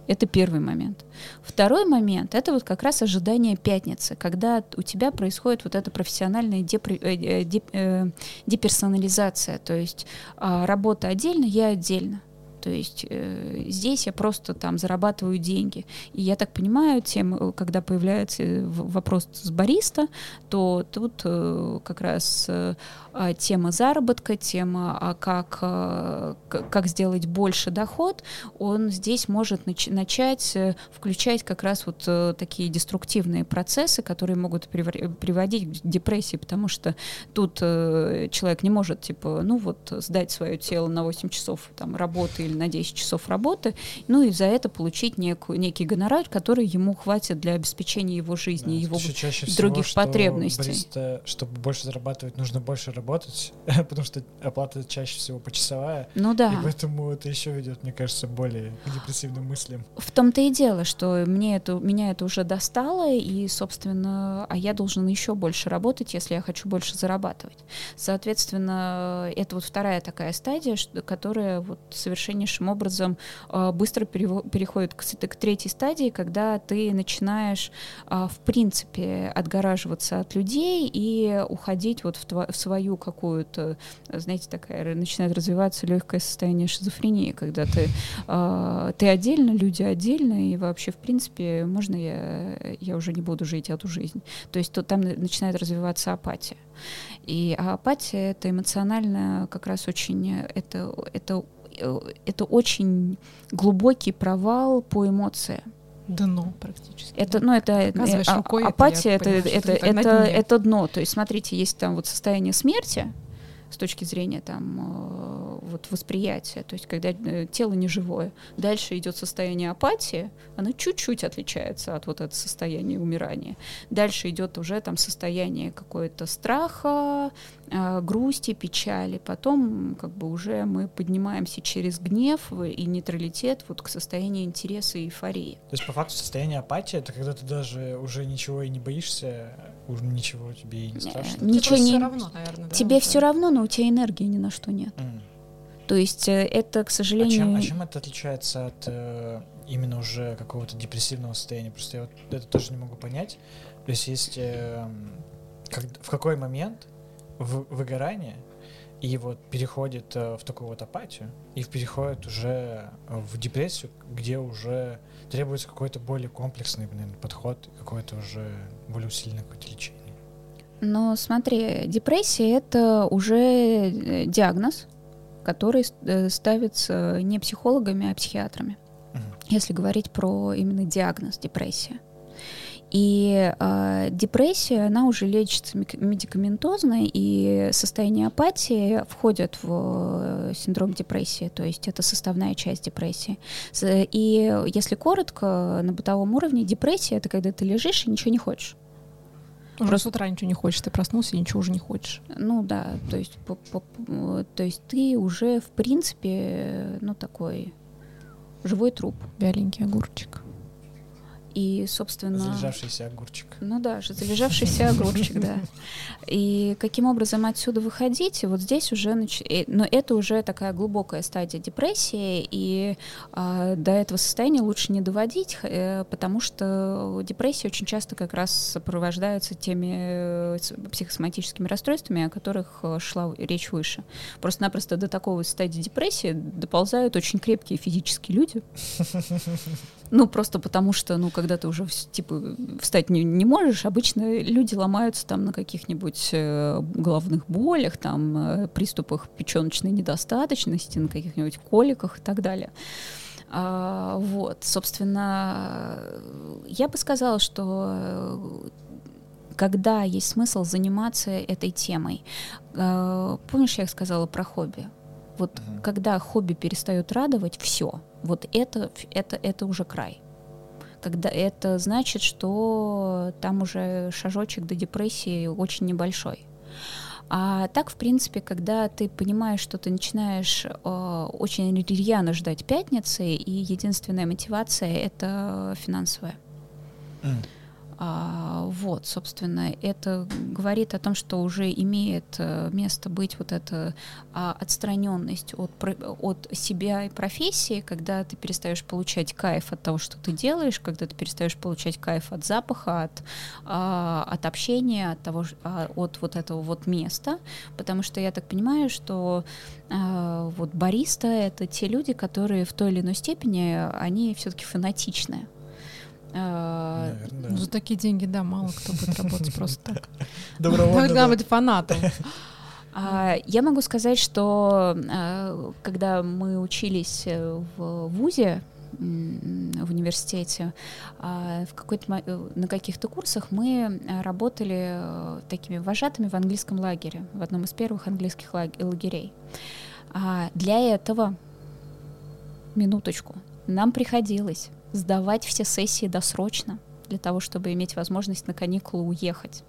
Это первый момент. Второй момент — это вот как раз ожидание пятницы, когда у тебя происходит вот эта профессиональная депри, э, деп, э, деперсонализация, то есть э, работа отдельно, я отдельно. То есть э, здесь я просто там зарабатываю деньги. И я так понимаю, тем, э, когда появляется э, вопрос с бариста, то тут э, как раз э, а, тема заработка, тема, а как, э, как сделать больше доход, он здесь может нач- начать э, включать как раз вот э, такие деструктивные процессы, которые могут приводить к депрессии, потому что тут э, человек не может, типа, ну вот, сдать свое тело на 8 часов там, работы или на 10 часов работы, ну и за это получить некую, некий гонорар, который ему хватит для обеспечения его жизни, да, его чаще других всего, потребностей. Бариста, чтобы больше зарабатывать, нужно больше работать, потому что оплата чаще всего почасовая. Ну да. И поэтому это еще ведет, мне кажется, более к депрессивным мыслям. В том-то и дело, что мне это, меня это уже достало, и, собственно, а я должен еще больше работать, если я хочу больше зарабатывать. Соответственно, это вот вторая такая стадия, которая вот совершеннейшим образом э, быстро переходит к, к третьей стадии, когда ты начинаешь, э, в принципе, отгораживаться от людей и уходить вот в, тво, в свою какую-то, знаете, такая начинает развиваться легкое состояние шизофрении, когда ты, э, ты отдельно, люди отдельно, и вообще, в принципе, можно я, я уже не буду жить эту жизнь. То есть то, там начинает развиваться апатия. И а апатия — это эмоционально как раз очень, это, это Э, это очень глубокий провал по эмоциям. Дно практически. Это, ну, это, э, а, рукой, апатия, это, это, это, это, это, это дно. То есть, смотрите, есть там вот состояние смерти, с точки зрения там э, вот восприятия, то есть когда э, тело не живое. Дальше идет состояние апатии, оно чуть-чуть отличается от вот этого состояния умирания. Дальше идет уже там состояние какое-то страха, э, грусти, печали. Потом как бы уже мы поднимаемся через гнев и нейтралитет вот к состоянию интереса и эйфории. То есть по факту состояние апатии это когда ты даже уже ничего и не боишься, уже ничего тебе и не страшно. Ничего не... Все равно, наверное, да, Тебе все равно, но у тебя энергии ни на что нет. М. То есть э, это, к А сожалению... чем, а чем это отличается от э, именно уже какого-то депрессивного состояния? Просто я вот это тоже не могу понять. То есть есть э, как- в какой момент в, выгорание и вот переходит э, в такую вот апатию и переходит уже в депрессию, где уже требуется какой-то более комплексный наверное, подход, какое-то уже более усиленное какое-то лечение. Но смотри, депрессия это уже э, диагноз, который э, ставится не психологами, а психиатрами, Мгм. если говорить про именно диагноз депрессия. И э, депрессия, она уже лечится медикаментозно, и состояние апатии входит в э, синдром депрессии, то есть это составная часть депрессии. И если коротко, на бытовом уровне депрессия — это когда ты лежишь и ничего не хочешь. Уже Просто- с утра ничего не хочешь, ты проснулся и ничего уже не хочешь. Ну да, то есть, по- по- то есть ты уже, в принципе, ну такой живой труп. Вяленький огурчик. И, собственно... Залежавшийся огурчик. Ну да, залежавшийся огурчик, да. И каким образом отсюда выходить? Вот здесь уже, нач- э, но это уже такая глубокая стадия депрессии, и а, до этого состояния лучше не доводить, э, потому что депрессия очень часто как раз сопровождается теми э, психосоматическими расстройствами, о которых шла речь выше. Просто-напросто до такого стадии депрессии доползают очень крепкие физические люди, ну, просто потому что, ну, когда ты уже, типа, встать не, не можешь, обычно люди ломаются там на каких-нибудь э, головных болях, там, э, приступах печеночной недостаточности, на каких-нибудь коликах и так далее. А, вот, собственно, я бы сказала, что э, когда есть смысл заниматься этой темой. Э, Помнишь, я сказала про хобби? Вот Мгм. когда хобби перестает радовать, все. Вот это, это, это уже край. Когда это значит, что там уже шажочек до депрессии очень небольшой. А так, в принципе, когда ты понимаешь, что ты начинаешь э, очень рьяно ждать пятницы, и единственная мотивация это финансовая. М. А, вот, собственно, это говорит о том, что уже имеет э, место быть вот эта а, отстраненность от, от себя и профессии, когда ты перестаешь получать кайф от того, что ты делаешь, когда ты перестаешь получать кайф от запаха, от, а, от общения, от того, от вот этого вот места, потому что я так понимаю, что вот бариста — это те люди, которые в той или иной степени, они все-таки фанатичные. Наверное, да. за такие деньги, да, мало кто будет работать просто так. Добровольно, да. быть фанатом. А, Я могу сказать, что а, когда мы учились э, в ВУЗе, в университете, а, в какой-то, э, на каких-то курсах мы работали э, такими вожатыми в английском лагере, в одном из первых английских лаг- лагерей. А Для этого, минуточку, нам приходилось сдавать все сессии досрочно для того, чтобы иметь возможность на каникулы уехать.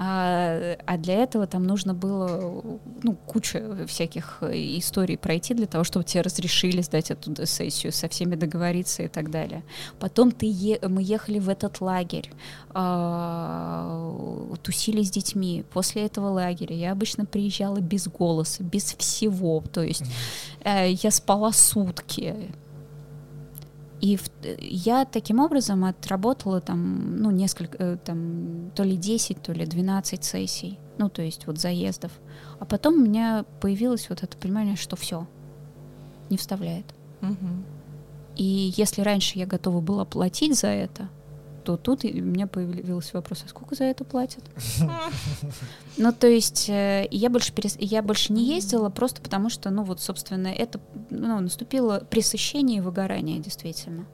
А, а для этого там нужно было ну, куча всяких э, историй пройти для того, чтобы тебе разрешили сдать эту сессию, со всеми договориться и так далее. Потом ты е- мы ехали в этот лагерь, а, тусили с детьми. После этого лагеря я обычно приезжала без голоса, без всего. То есть э, я спала сутки. И в- э, я таким образом отработала там, ну, несколько, э, там, то ли 10, то ли 12 сессий, ну, то есть вот заездов. А потом у меня появилось вот это понимание, что все, не вставляет. Мгм. И если раньше я готова была платить за это, то тут и у меня появился вопрос, а сколько за это платят? Ну, то есть э, я больше, перес- я больше не ездила просто потому, что, ну, вот, собственно, это ну, наступило пресыщение и выгорание, действительно.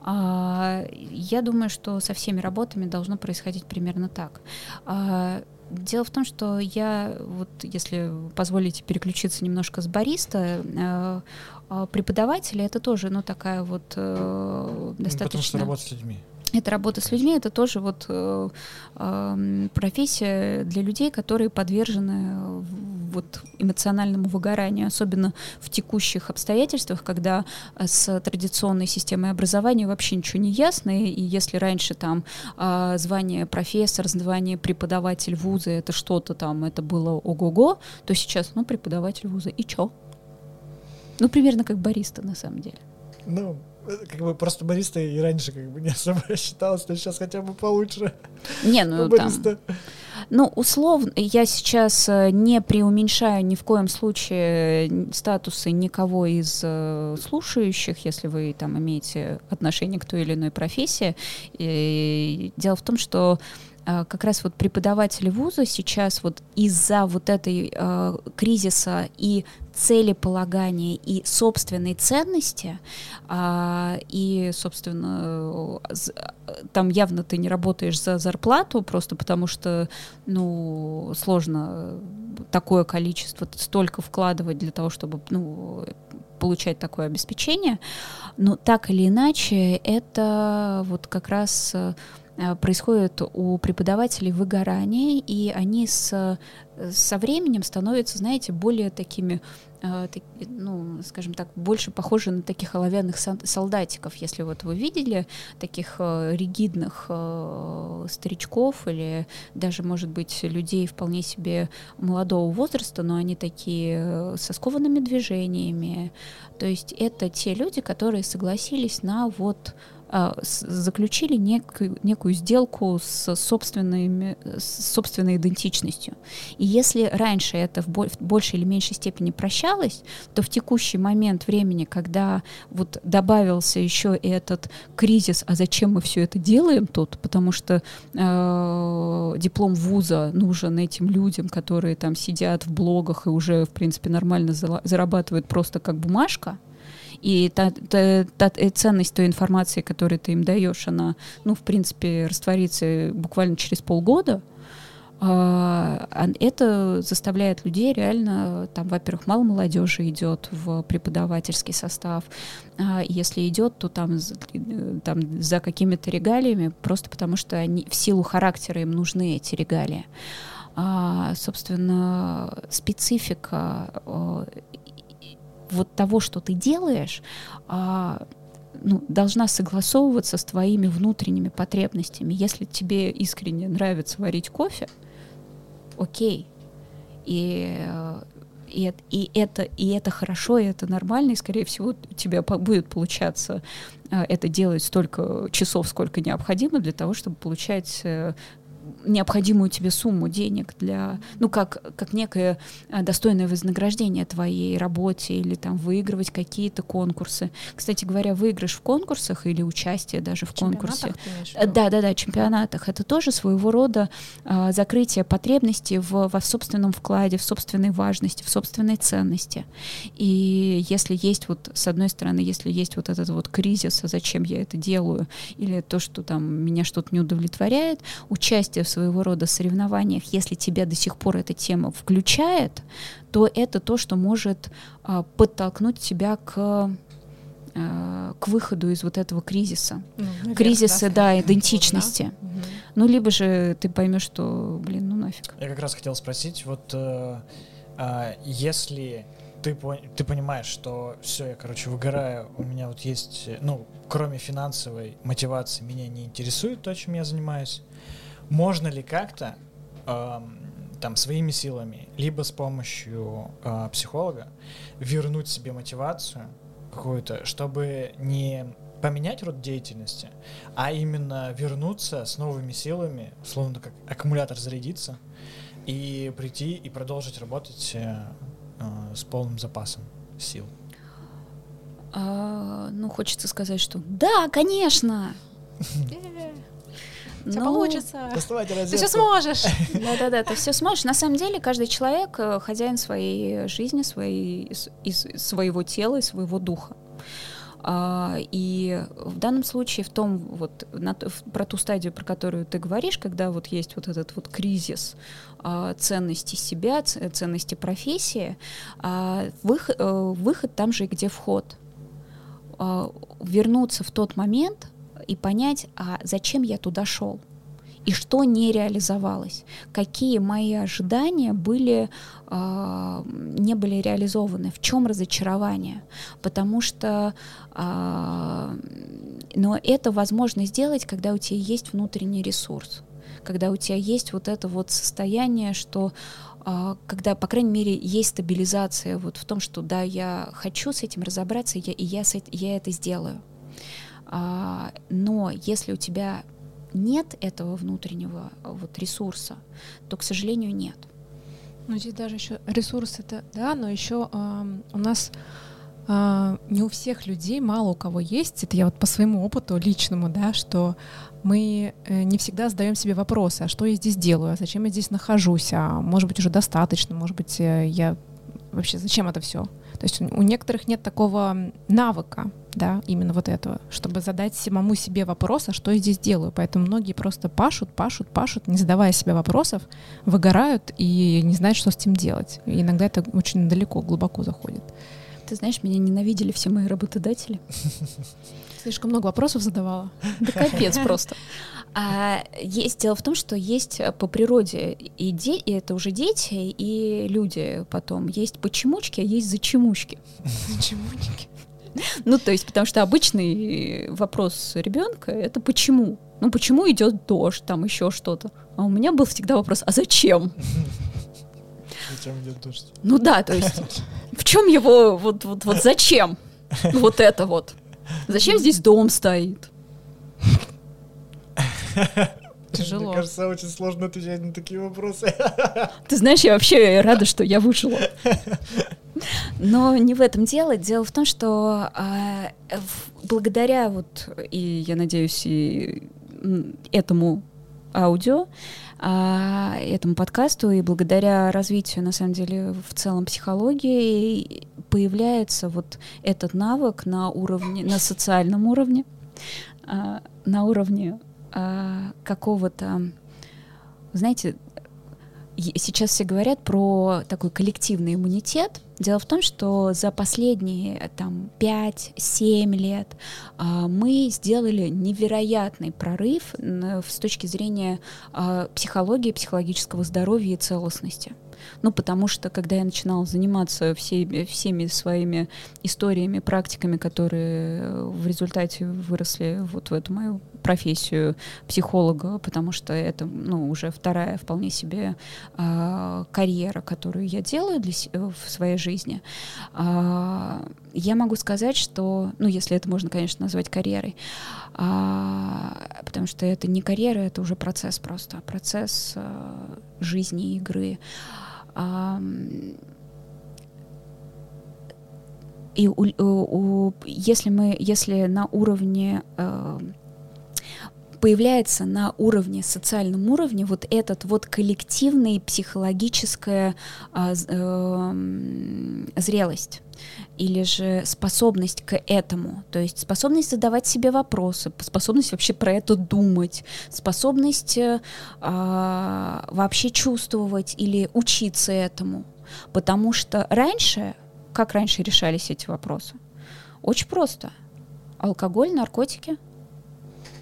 А, я думаю, что со всеми работами должно происходить примерно так. А, дело в том, что я, вот если позволите переключиться немножко с бариста, э, а преподаватели это тоже, ну, такая вот э, достаточно... Потому что работа с людьми. Это работа с людьми, это тоже вот э, э, профессия для людей, которые подвержены вот эмоциональному выгоранию, особенно в текущих обстоятельствах, когда э, с традиционной системой образования вообще ничего не ясно, и если раньше там э, звание профессор, звание преподаватель вуза, это что-то там, это было ого-го, то сейчас, ну, преподаватель вуза, и чё? Ну, примерно как бариста, на самом деле. Ну, как бы просто бариста и раньше как бы не особо считалось, но сейчас хотя бы получше. Не, ну там... Ну, условно, я сейчас э, не преуменьшаю ни в коем случае статусы никого из э, слушающих, если вы там имеете отношение к той или иной профессии. И дело в том, что как раз вот преподаватели вуза сейчас вот из-за вот этой э, кризиса и целеполагания и собственной ценности э, и собственно там явно ты не работаешь за зарплату просто потому что ну сложно такое количество столько вкладывать для того чтобы ну получать такое обеспечение. Но так или иначе это вот как раз Э, происходит у преподавателей выгорание, и они с, со временем становятся, знаете, более такими, э, ну, скажем так, больше похожи на таких оловянных солдатиков. Если вот вы видели таких э, ригидных старичков или даже, может быть, людей вполне себе молодого возраста, но они такие со скованными движениями. То есть это те люди, которые согласились на вот заключили некую, некую сделку с, собственными, с собственной идентичностью. И если раньше это в, в большей или меньшей степени прощалось, то в текущий момент времени, когда вот добавился еще и этот кризис, а зачем мы все это делаем тут, потому что э, диплом вуза нужен этим людям, которые там сидят в блогах и уже, в принципе, нормально зарабатывают просто как бумажка, и та, та, та э, ценность той информации, которую ты им даешь, она, ну, в принципе, растворится буквально через полгода. А, а это заставляет людей реально, там, во-первых, мало молодежи идет в преподавательский состав. А если идет, то там, там за какими-то регалиями, просто потому что они в силу характера им нужны эти регалии. А, собственно, специфика вот того, что ты делаешь, а, ну, должна согласовываться с твоими внутренними потребностями. Если тебе искренне нравится варить кофе, окей. И, и, и, это, и это хорошо, и это нормально, и, скорее всего, у тебя будет получаться а, это делать столько часов, сколько необходимо для того, чтобы получать э, необходимую тебе сумму денег для, ну, как, как некое э, достойное вознаграждение твоей работе или там выигрывать какие-то конкурсы. Кстати говоря, выигрыш в конкурсах или участие даже в, в конкурсе. Да, да, да, чемпионатах. Это тоже своего рода а, закрытие потребностей в, во собственном вкладе, в собственной важности, в собственной ценности. И если есть вот, с одной стороны, если есть вот этот вот кризис, а зачем я это делаю, или то, что там меня что-то не удовлетворяет, участие в своего рода соревнованиях, если тебя до сих пор эта тема включает, то это то, что может а, подтолкнуть тебя к а, к выходу из вот этого кризиса. Ну, наверное, Кризиса, да, да идентичности. Да? Угу. Ну, либо же ты поймешь, что, блин, ну нафиг. Я как раз хотел спросить, вот э, э, если ты, ты понимаешь, что все, я, короче, выгораю, у меня вот есть, ну, кроме финансовой мотивации, меня не интересует то, чем я занимаюсь, можно ли как-то э, там своими силами, либо с помощью э, психолога вернуть себе мотивацию какую-то, чтобы не поменять род деятельности, а именно вернуться с новыми силами, словно как аккумулятор зарядиться, и прийти и продолжить работать э, э, с полным запасом сил. А, ну, хочется сказать, что да, конечно. Тебя ну, получится. Ты все сможешь. Да-да-да, ты все сможешь. На самом деле, каждый человек э, хозяин своей жизни, своей, из своего тела и своего духа. А, и в данном случае в том вот на, про ту стадию, про которую ты говоришь, когда вот есть вот этот вот кризис а, ценности себя, ценности профессии, а, выход, э, выход там же, где вход. Вернуться в тот момент и понять, а зачем я туда шел? И что не реализовалось, какие мои ожидания были, э, не были реализованы, в чем разочарование, потому что э, но это возможно сделать, когда у тебя есть внутренний ресурс, когда у тебя есть вот это вот состояние, что когда, по крайней мере, есть стабилизация вот в том, что да, я хочу с этим разобраться, я, и я, я это сделаю. Но если у тебя нет этого внутреннего э, вот ресурса, то, к сожалению, нет. Ну, здесь даже еще ресурс это, да, но еще э, у нас э, не у всех людей, мало у кого есть, это я вот по своему опыту личному, да, что мы э, не всегда задаем себе вопросы, а что я здесь делаю, а зачем я здесь нахожусь, а может быть уже достаточно, может быть э, я вообще зачем это все? То есть у некоторых нет такого навыка, да, именно вот этого, чтобы задать самому себе вопрос, а что я здесь делаю. Поэтому многие просто пашут, пашут, пашут, не задавая себе вопросов, выгорают и не знают, что с этим делать. И иногда это очень далеко, глубоко заходит. Ты знаешь, меня ненавидели все мои работодатели. Слишком много вопросов задавала. Да капец просто. А есть дело в том, что есть по природе и, де, и это уже дети, и люди потом. Есть почемучки, а есть зачемучки. Зачемучки. Ну, то есть, потому что обычный вопрос ребенка это почему? Ну, почему идет дождь, там еще что-то. А у меня был всегда вопрос, а зачем? Зачем идет дождь? Ну да, то есть, в чем его, вот, вот, вот зачем? Вот это вот. Зачем здесь дом стоит? Тяжело. Мне кажется, очень сложно отвечать на такие вопросы. Ты знаешь, я вообще рада, что я выжила. Но не в этом дело. Дело в том, что а, в, благодаря вот, и я надеюсь, и этому аудио, а, этому подкасту, и благодаря развитию, на самом деле, в целом психологии, появляется вот этот навык на уровне, на социальном уровне, а, на уровне а, какого-то, знаете, сейчас все говорят про такой коллективный иммунитет. Дело в том, что за последние там 5-7 лет а, мы сделали невероятный прорыв с точки зрения а, психологии, психологического здоровья и целостности. Ну, потому что, когда я начинала заниматься всеми, всеми своими историями, практиками, которые в результате выросли вот в эту мою профессию психолога, потому что это, ну, уже вторая вполне себе э, карьера, которую я делаю для, в своей жизни, э, я могу сказать, что, ну, если это можно, конечно, назвать карьерой, э, потому что это не карьера, это уже процесс просто, процесс э, жизни, игры. И у, у, если мы, если на уровне э, появляется на уровне, социальном уровне вот этот вот коллективный психологическая э, э, зрелость или же способность к этому, то есть способность задавать себе вопросы, способность вообще про это думать, способность э, а, вообще чувствовать или учиться этому, потому что раньше, как раньше решались эти вопросы? Очень просто. Алкоголь, наркотики.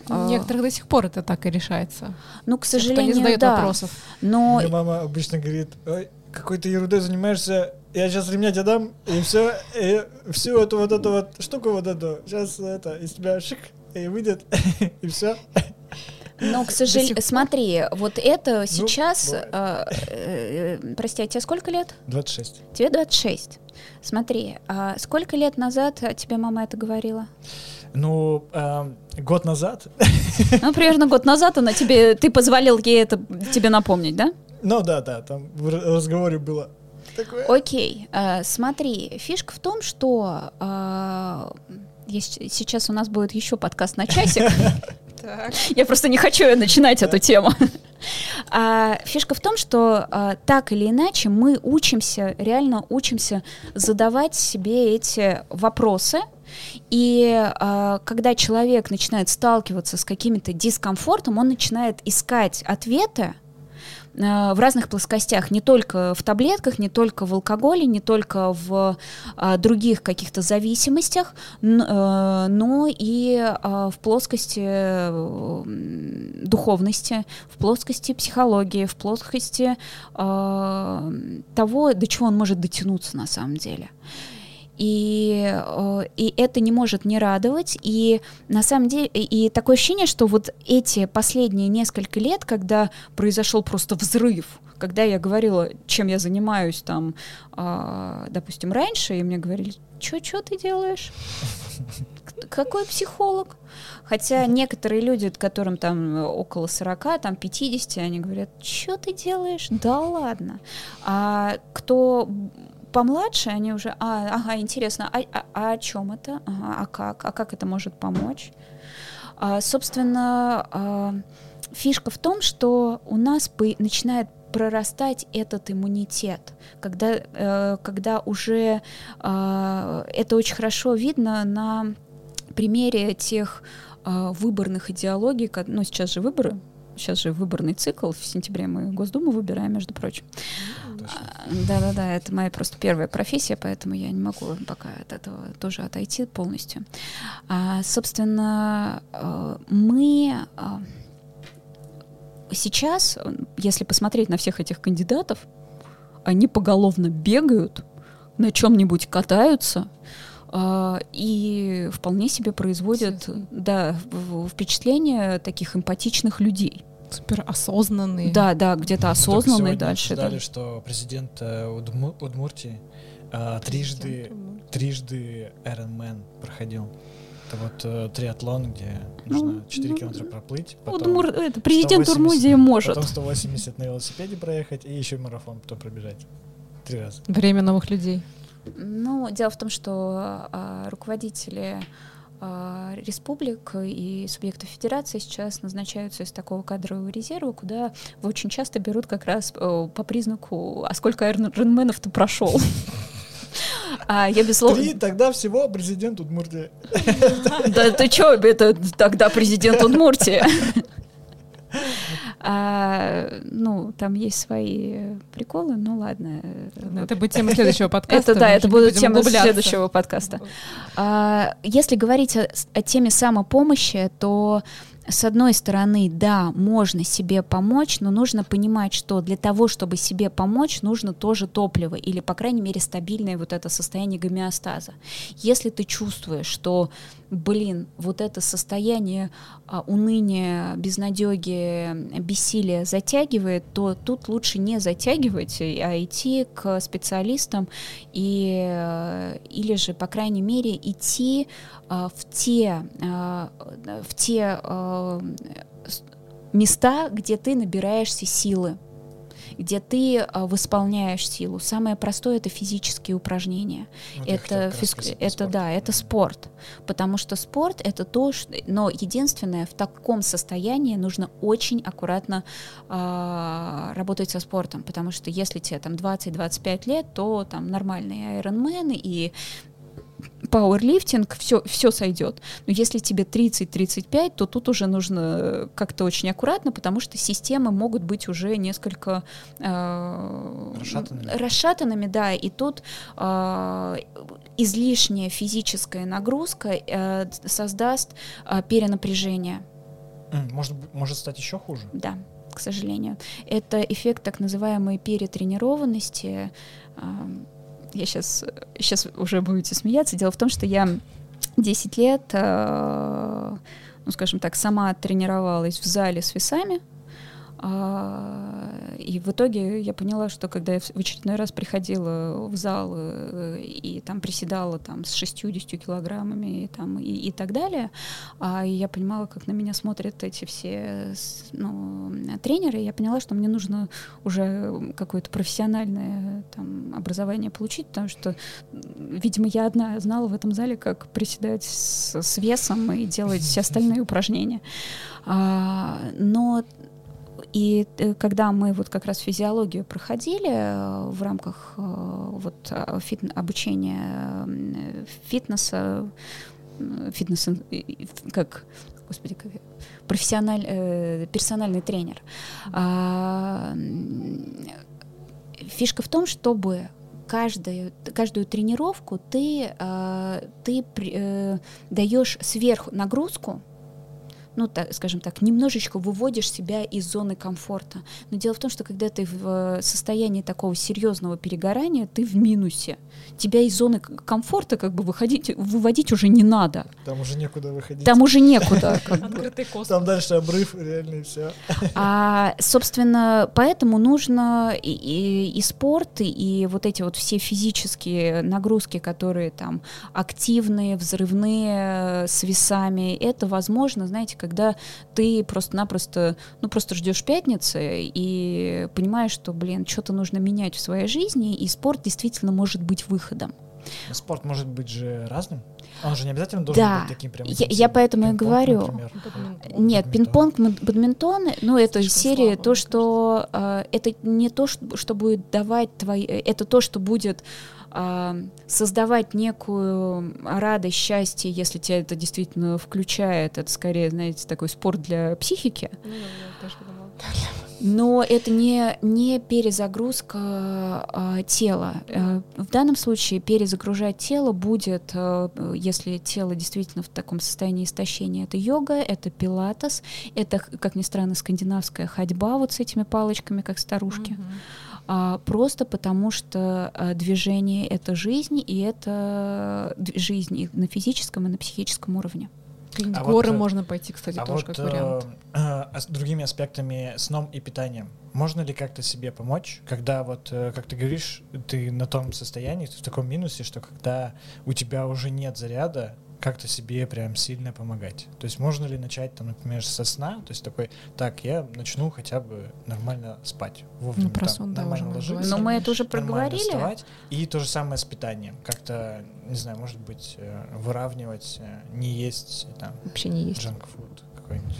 У некоторых до сих пор это так и решается. Ну, к сожалению, Кто не задает да. вопросов. Но... Мне мама обычно говорит, ой, какой то ерундой занимаешься, я сейчас ремня тебе дам, и все, и всю эту вот эту вот штуку вот эту, сейчас это, из тебя шик, и выйдет, и все. Но, к сожалению, смотри, вот это ну, сейчас... Э, э, прости, а тебе сколько лет? 26. Тебе 26. Смотри, а сколько лет назад тебе мама это говорила? Ну, э, год назад. Ну, примерно год назад она тебе, ты позволил ей это тебе напомнить, да? Ну да, да, там в разговоре было такое. Окей, э, смотри, фишка в том, что э, есть, сейчас у нас будет еще подкаст на часик. Я просто не хочу начинать эту тему. А, фишка в том, что а, так или иначе мы учимся, реально учимся задавать себе эти вопросы, и э, когда человек начинает сталкиваться с каким-то дискомфортом, он начинает искать ответы Э, в разных плоскостях, не только в таблетках, не только в алкоголе, не только в а, других каких-то зависимостях, э, но и а, в плоскости духовности, в плоскости психологии, в плоскости а, того, до чего он может дотянуться на самом деле. И, э, и это не может не радовать. И на самом деле, и такое ощущение, что вот эти последние несколько лет, когда произошел просто взрыв, когда я говорила, чем я занимаюсь там, э, допустим, раньше, и мне говорили, что что ты делаешь? Какой психолог? Хотя некоторые люди, которым там около 40, там 50, они говорят, что ты делаешь? Да ладно. А кто помладше, они уже, а, ага, интересно, а, а, а о чем это? Ага, а как? А как это может помочь? А, собственно, а, фишка в том, что у нас по, начинает прорастать этот иммунитет, когда, э, когда уже э, это очень хорошо видно на примере тех э, выборных идеологий, ну сейчас же выборы, сейчас же выборный цикл, в сентябре мы Госдуму выбираем, между прочим. Да-да-да, это моя просто первая профессия, поэтому я не могу пока от этого тоже отойти полностью. А, собственно, э, мы а, сейчас, если посмотреть на всех этих кандидатов, они поголовно бегают, на чем-нибудь катаются, Uh, и вполне себе производят да, впечатление таких эмпатичных людей. Супер осознанный. Да, да, где-то осознанный дальше. Сказали, да. что президент э, Удму- Удмуртии э, трижды, трижды Ironman проходил. Это вот э, триатлон, где нужно ну, 4 ну, километра проплыть. Потом Удмур, это, президент 180, Урмудии может. Потом 180 на велосипеде проехать и еще марафон потом пробежать. Три раза. Время новых людей. Ну, дело в том, что а, руководители а, республик и субъектов федерации сейчас назначаются из такого кадрового резерва, куда очень часто берут как раз э, по признаку, а сколько айронменов ты прошел. А я безусловно... Три, тогда всего президент Удмуртии. Да ты чё, это тогда президент Удмуртии. А, ну, там есть свои приколы, ну ладно. Ну, это будет тема следующего подкаста. Это да, это будет тема следующего подкаста. А, если говорить о, о теме самопомощи, то с одной стороны, да, можно себе помочь, но нужно понимать, что для того, чтобы себе помочь, нужно тоже топливо или, по крайней мере, стабильное вот это состояние гомеостаза. Если ты чувствуешь, что блин, вот это состояние а, уныния, безнадеги, бессилия затягивает, то тут лучше не затягивать, а идти к специалистам и, или же, по крайней мере, идти а, в те, а, в те а, места, где ты набираешься силы где ты а, восполняешь силу. Самое простое это физические упражнения. Ну, это физк... это спорт. да, это спорт, потому что спорт это то, что... но единственное в таком состоянии нужно очень аккуратно а, работать со спортом, потому что если тебе там 20-25 лет, то там нормальные айронмены и пауэрлифтинг, все, все сойдет. Но если тебе 30-35, то тут уже нужно как-то очень аккуратно, потому что системы могут быть уже несколько э, расшатанными. расшатанными, да, и тут э, излишняя физическая нагрузка э, создаст э, перенапряжение. Может, может стать еще хуже? Да, к сожалению. Это эффект так называемой перетренированности. Э, я сейчас, сейчас уже будете смеяться. Дело в том, что я 10 лет, э, ну, скажем так, сама тренировалась в зале с весами, и в итоге я поняла, что когда я в очередной раз приходила в зал э, и там приседала там с 60 килограммами и, там, и, и так далее, а я понимала, как на меня смотрят эти все ну, тренеры, я поняла, что мне нужно уже какое-то профессиональное там, образование получить, потому что, видимо, я одна знала в этом зале, как приседать с, с весом и делать все остальные упражнения. А, но и э, когда мы вот как раз физиологию проходили э, в рамках э, вот фит, обучения фитнеса, фитнес, как, господи, как профессиональ, персональный тренер. А, фишка в том, чтобы каждую, каждую тренировку ты, ты даешь сверху нагрузку, ну, так, скажем так, немножечко выводишь себя из зоны комфорта. Но дело в том, что когда ты в э, состоянии такого серьезного перегорания, ты в минусе. Тебя из зоны комфорта как бы выходить, выводить уже не надо. Там уже некуда выходить. Там уже некуда. Открытый космос. Там дальше обрыв, реально и все. А, собственно, поэтому нужно и, и, и спорт, и вот эти вот все физические нагрузки, которые там активные, взрывные, с весами, это возможно, знаете, как когда ты просто-напросто, ну, просто ждешь пятницы и понимаешь, что, блин, что-то нужно менять в своей жизни, и спорт действительно может быть выходом. Спорт может быть же разным? Он же не обязательно должен да. быть таким прям. Я, я поэтому и говорю. Например. Нет, пинг-понг, бадминтон, ну это Слишком серия слабо, то, что э, это не то, что, что будет давать твои, это то, что будет э, создавать некую радость, счастье, если тебя это действительно включает. Это скорее, знаете, такой спорт для психики. Ну, я тоже подумала. Но это не, не перезагрузка а, тела. А, в данном случае перезагружать тело будет, а, если тело действительно в таком состоянии истощения, это йога, это пилатес, это, как ни странно, скандинавская ходьба вот с этими палочками, как старушки. Mm-hmm. А, просто потому что а, движение — это жизнь, и это жизнь и на физическом, и на психическом уровне. А горы вот, э, можно пойти, кстати, а тоже вот, как вариант. Э, э, с другими аспектами сном и питанием. Можно ли как-то себе помочь, когда вот, э, как ты говоришь, ты на том состоянии, ты в таком минусе, что когда у тебя уже нет заряда, как-то себе прям сильно помогать. То есть можно ли начать, там, например, со сна, то есть такой, так, я начну хотя бы нормально спать, вовремя, ну, про сон, там, нормально ложиться. Но мы это уже проговорили. Вставать, и то же самое с питанием. Как-то, не знаю, может быть, э, выравнивать, э, не есть там... Вообще не есть. Джанк-фуд какой-нибудь.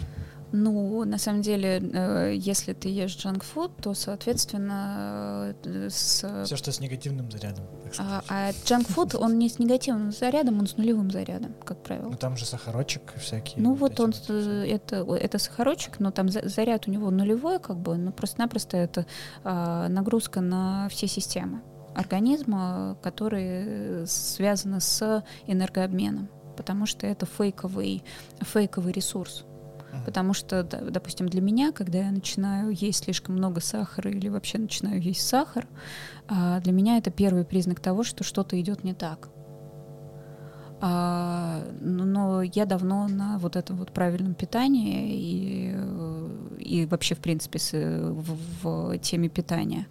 Ну, на самом деле, э, если ты ешь джанк-фуд, то, соответственно, э, с... Все, что с негативным зарядом, так сказать. А, а джанк-фуд, он не с негативным зарядом, он с нулевым зарядом, как правило. Ну, там же сахарочек всякие. Ну, вот, вот он, вот это, это сахарочек, но там заряд у него нулевой, как бы, но просто-напросто это а, нагрузка на все системы организма, которые связаны с энергообменом, потому что это фейковый, фейковый ресурс. Потому что, допустим, для меня, когда я начинаю есть слишком много сахара или вообще начинаю есть сахар, а, для меня это первый признак того, что что-то идет не так. А, но я давно на вот этом вот правильном питании и, и вообще, в принципе, в, в теме питания.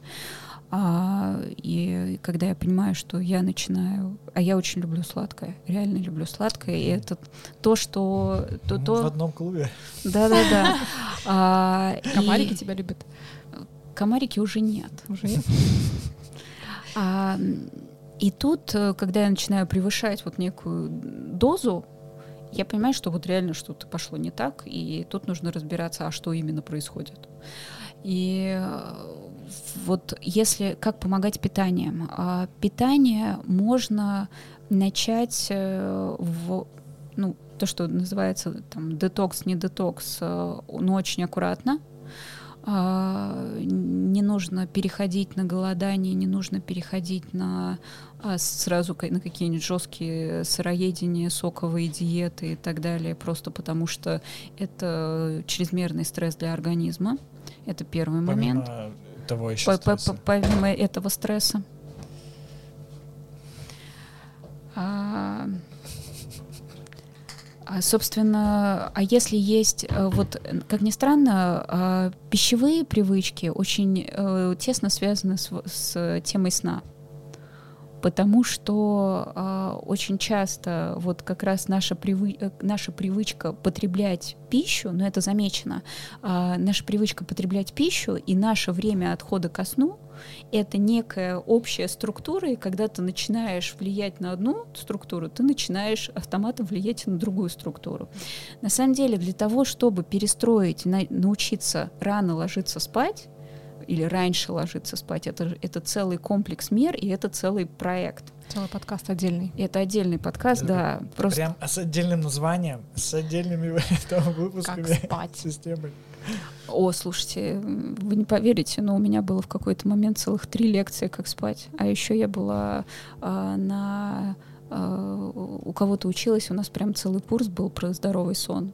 А, и когда я понимаю, что я начинаю, а я очень люблю сладкое, реально люблю сладкое, и это то, что то, Мы то... в одном клубе. Да, да, да. А, Комарики и... тебя любят? Комарики уже нет. Уже нет. А, и тут, когда я начинаю превышать вот некую дозу, я понимаю, что вот реально что-то пошло не так, и тут нужно разбираться, а что именно происходит. И вот если как помогать питанием? А, питание можно начать э, в ну, то, что называется там детокс, не детокс, э, но очень аккуратно. А, не нужно переходить на голодание, не нужно переходить на а, сразу на какие-нибудь жесткие сыроедения, соковые диеты и так далее, просто потому что это чрезмерный стресс для организма. Это первый Помимо момент того еще стресса. Помимо этого стресса. А, а, собственно, а если есть, э, вот, как ни странно, а, пищевые привычки очень а, тесно связаны с, с темой сна потому что э, очень часто вот как раз наша, привы э, наша привычка потреблять пищу, но это замечено, э, наша привычка потреблять пищу и наше время отхода ко сну это некая общая структура, и когда ты начинаешь влиять на одну структуру, ты начинаешь автоматом влиять на другую структуру. На самом деле, для того, чтобы перестроить, на, научиться рано ложиться спать, или раньше ложиться спать. Это, это целый комплекс мер, и это целый проект. Целый подкаст отдельный. Это отдельный подкаст, это да. Просто... Прям с отдельным названием, с отдельными там, выпусками. Как спать. Системой. О, слушайте, вы не поверите, но у меня было в какой-то момент целых три лекции, как спать. А еще я была а, на а, у кого-то училась, у нас прям целый курс был про здоровый сон.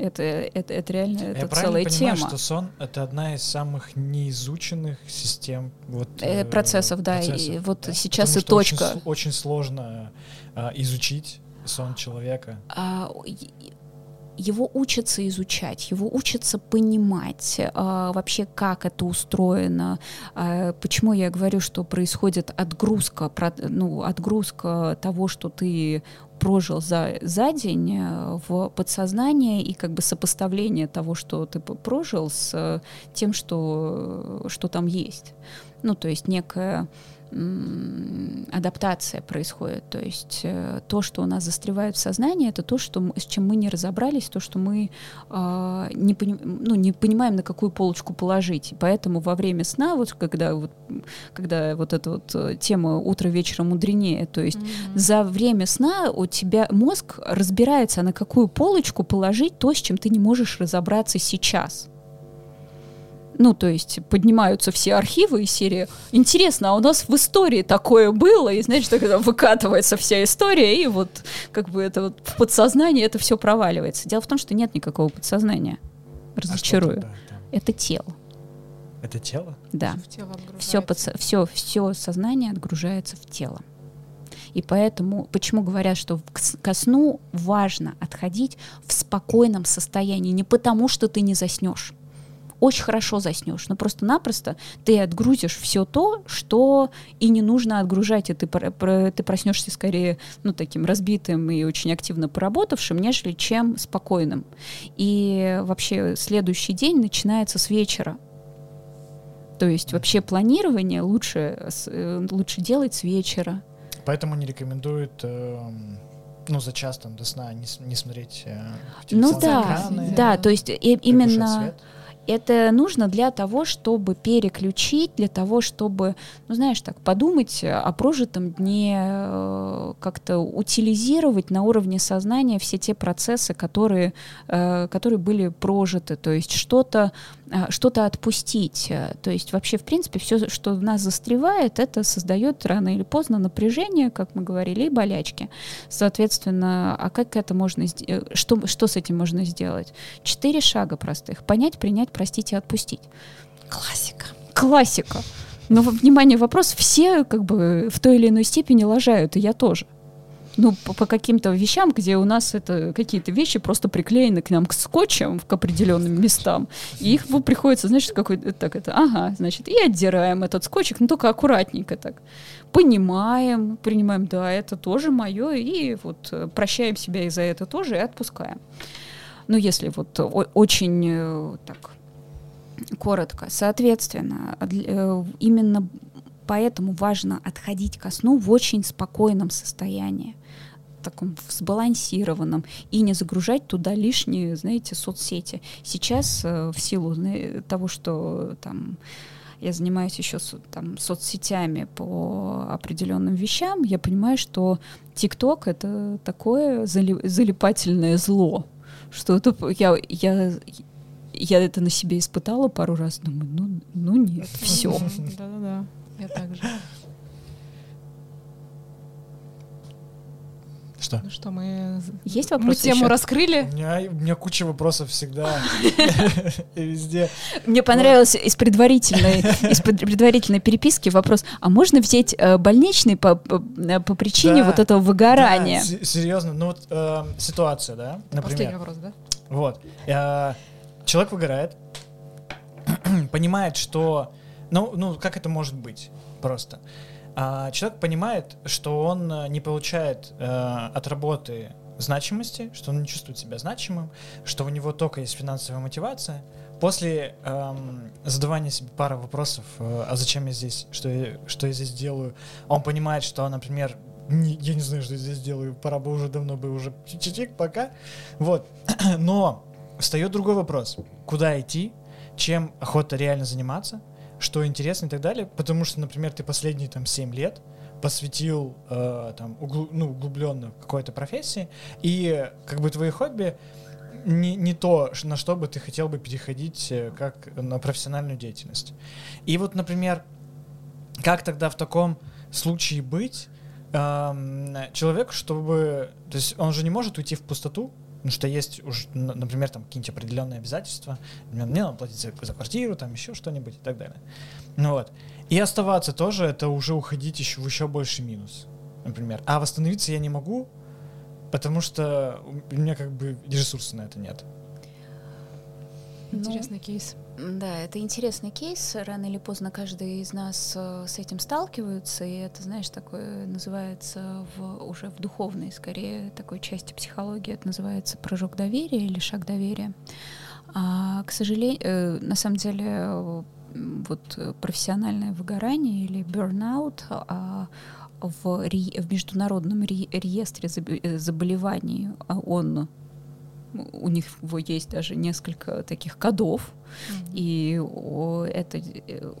Это, это, это реально это Я целая понимаю, тема. что сон — это одна из самых неизученных систем вот, э, процессов, да. Процессов, и вот да. сейчас Потому и точка. Очень, очень сложно а, изучить сон человека. А, его учатся изучать, его учатся понимать а, вообще, как это устроено. А, почему я говорю, что происходит отгрузка, ну, отгрузка того, что ты прожил за, за день э, в подсознание и как бы сопоставление того, что ты прожил с тем, что, что там есть. Ну, то есть некая адаптация происходит. То есть э, то, что у нас застревает в сознании, это то, что, с чем мы не разобрались, то, что мы э, не, пони, ну, не понимаем, на какую полочку положить. И поэтому во время сна, вот когда вот, когда вот эта вот э, тема утро вечера мудренее, то есть mm-hmm. за время сна у тебя мозг разбирается, на какую полочку положить то, с чем ты не можешь разобраться сейчас. Ну, то есть поднимаются все архивы из серии «Интересно, а у нас в истории такое было?» И, знаешь, тогда выкатывается вся история, и вот как бы это вот в подсознании это все проваливается. Дело в том, что нет никакого подсознания. А Разочарую. А это тело. Это тело? Да. Все, подсо- все, все сознание отгружается в тело. И поэтому, почему говорят, что ко сну важно отходить в спокойном состоянии, не потому что ты не заснешь, очень хорошо заснешь. Но просто-напросто ты отгрузишь все то, что и не нужно отгружать, и ты, ты проснешься скорее ну, таким разбитым и очень активно поработавшим, нежели чем спокойным. И вообще следующий день начинается с вечера. То есть вообще планирование лучше, э, лучше делать с вечера. Поэтому не рекомендуют э, ну, за час там до сна не, не смотреть э, Ну да, экраны, да, то есть и, именно... Свет это нужно для того, чтобы переключить, для того, чтобы, ну знаешь, так подумать о прожитом дне, э, как-то утилизировать на уровне сознания все те процессы, которые, э, которые были прожиты, то есть что-то что-то отпустить. То есть вообще, в принципе, все, что в нас застревает, это создает рано или поздно напряжение, как мы говорили, и болячки. Соответственно, а как это можно, что, что с этим можно сделать? Четыре шага простых. Понять, принять, простить и отпустить. Классика. Классика. Но, внимание, вопрос, все как бы в той или иной степени лажают, и я тоже. Ну, по, по каким-то вещам, где у нас это какие-то вещи просто приклеены к нам к скотчем к определенным местам, и их ну, приходится, значит, какой так это, ага, значит, и отдираем этот скотчик, но только аккуратненько так. Понимаем, принимаем, да, это тоже мое, и вот э, прощаем себя и за это тоже, и отпускаем. Ну, если вот очень э, так коротко. Соответственно, э, именно поэтому важно отходить ко сну в очень спокойном состоянии таком сбалансированном и не загружать туда лишние, знаете, соцсети. Сейчас э, в силу того, что там я занимаюсь еще там соцсетями по определенным вещам, я понимаю, что ТикТок это такое залипательное зло, что это я я я это на себе испытала пару раз, думаю, ну, ну нет, все. Да-да-да, я так же. Что? Ну что, мы... Есть вопросы Мы тему еще? раскрыли? У меня, у меня куча вопросов всегда и везде. Мне понравился из предварительной, из предварительной переписки вопрос, а можно взять э, больничный по, по, по причине Да, вот этого выгорания? Да, серьезно, ну вот э, ситуация, да, Последний например. вопрос, да? Вот. Э, человек выгорает, понимает, что... Ну, ну, как это может быть просто? А человек понимает, что он э, не получает э, от работы значимости, что он не чувствует себя значимым, что у него только есть финансовая мотивация, после эм, задавания себе пары вопросов, э, а зачем я здесь, что я, что я здесь делаю, он понимает, что, например, не, я не знаю, что я здесь делаю, пора бы уже давно бы уже чик-чик, пока. Вот. Но встает другой вопрос. Куда идти? Чем охота реально заниматься? Что интересно и так далее? Потому что, например, ты последние там 7 лет посвятил э, там углу, ну, углубленно какой-то профессии, и как бы твои хобби не, не то, на что бы ты хотел бы переходить э, как на профессиональную деятельность. И вот, например, как тогда в таком случае быть эм, человеку, чтобы... То есть он же не может уйти в пустоту, потому что есть уже, например, там какие-нибудь определенные обязательства, мне надо платить за, за квартиру, там еще что-нибудь и так далее. Ну вот. И оставаться тоже, это уже уходить еще в еще больше минус, например. А восстановиться я не могу, потому что у меня как бы ресурсов на это нет. Интересный ну, кейс. Да, это интересный кейс. Рано или поздно каждый из нас э, с этим сталкивается, и это, знаешь, такое называется в, уже в духовной, скорее, такой части психологии, это называется прыжок доверия или шаг доверия. А, к сожалению, э, на самом деле, вот профессиональное выгорание или burnout а, в, ре, в международном ре, реестре э, заболеваний а он у них есть даже несколько таких кодов, mm-hmm. и это э,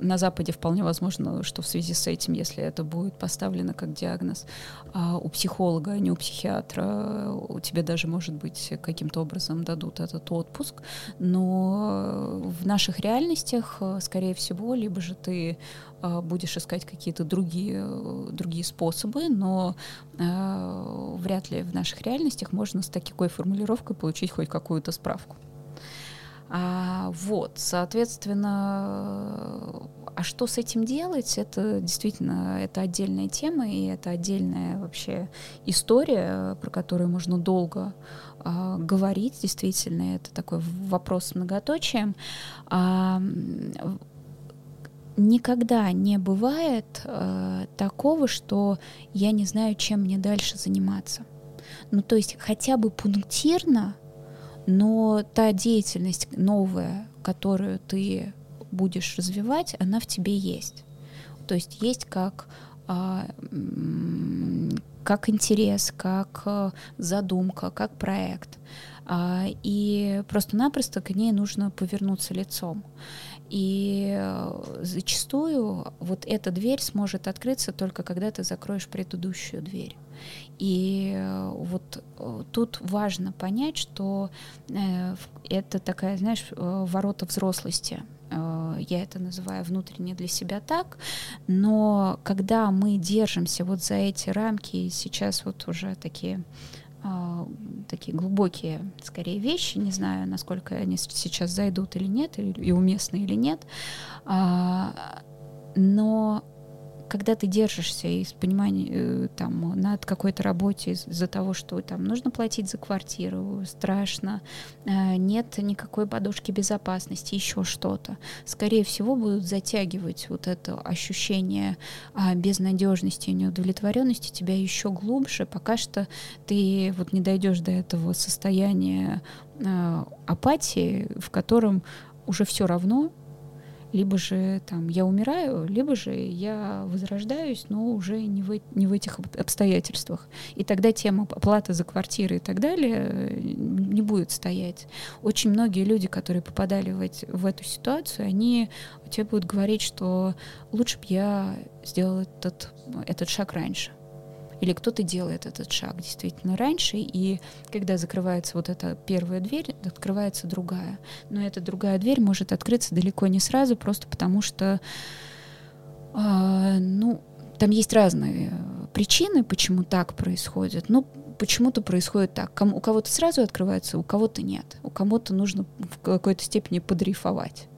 на Западе вполне возможно, что в связи с этим, если это будет поставлено как диагноз а у психолога, а не у психиатра, у тебя даже, может быть, каким-то образом дадут этот отпуск, но в наших реальностях, скорее всего, либо же ты а, будешь искать какие-то другие, другие способы, но э, вряд ли в наших реальностях можно с такой формулировкой получить хоть какую-то справку. А, вот, соответственно, а что с этим делать? Это действительно это отдельная тема и это отдельная вообще история, про которую можно долго а, говорить. Действительно, это такой вопрос с многоточием. А, никогда не бывает э, такого, что я не знаю, чем мне дальше заниматься. Ну, то есть хотя бы пунктирно, но та деятельность новая, которую ты будешь развивать, она в тебе есть. То есть есть как э, как интерес, как э, задумка, как проект. А, и просто-напросто к ней нужно повернуться лицом. И э, зачастую вот эта дверь сможет открыться только когда ты закроешь предыдущую дверь. И э, вот э, тут важно понять, что это такая, знаешь, ворота взрослости. Я это называю внутренне для себя так, но когда мы держимся вот за эти рамки, сейчас вот уже такие а, такие глубокие, скорее, вещи. Не знаю, насколько они сейчас зайдут или нет, и уместны или нет. А, но когда ты держишься из понимания э, там над какой-то работе из-за того, что там нужно платить за квартиру, страшно, э, нет никакой подушки безопасности, еще что-то, скорее всего будут затягивать вот это ощущение а, безнадежности и неудовлетворенности тебя еще глубже, пока что ты вот не дойдешь до этого состояния э, апатии, в котором уже все равно, либо же там я умираю, либо же я возрождаюсь, но уже не в, не в этих обстоятельствах. И тогда тема оплаты за квартиры и так далее не будет стоять. Очень многие люди, которые попадали в, эти, в эту ситуацию, они тебе будут говорить, что лучше бы я сделал этот, этот шаг раньше или кто-то делает этот шаг действительно раньше, и когда закрывается вот эта первая дверь, открывается другая. Но эта другая дверь может открыться далеко не сразу, просто потому что, э, ну, там есть разные причины, почему так происходит. Ну, почему-то происходит так. Кому, у кого-то сразу открывается, у кого-то нет. У кого-то нужно в какой-то степени подрифовать.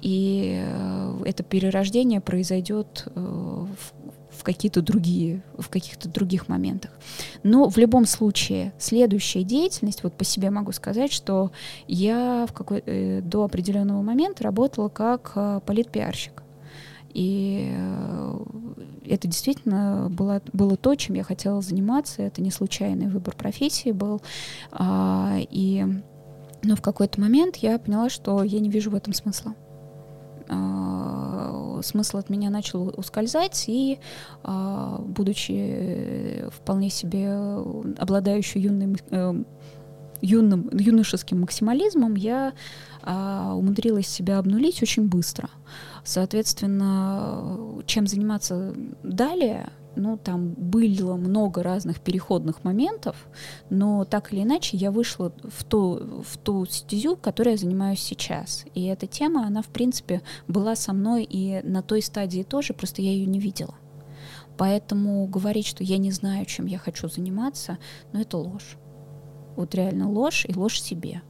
И э, это перерождение произойдет э, в в какие-то другие, в каких-то других моментах. Но в любом случае следующая деятельность, вот по себе могу сказать, что я в какой, э, до определенного момента работала как э, политпиарщик. И э, это действительно было, было то, чем я хотела заниматься. Это не случайный выбор профессии был. А, и Но в какой-то момент я поняла, что я не вижу в этом смысла. А, смысл от меня начал ускользать, и, а, будучи вполне себе обладающей юным, э, юным, юношеским максимализмом, я а, умудрилась себя обнулить очень быстро. Соответственно, чем заниматься далее, ну, там было много разных переходных моментов, но так или иначе я вышла в ту, в ту стезю, которой я занимаюсь сейчас. И эта тема, она, в принципе, была со мной и на той стадии тоже, просто я ее не видела. Поэтому говорить, что я не знаю, чем я хочу заниматься, ну, это ложь. Вот реально ложь и ложь себе.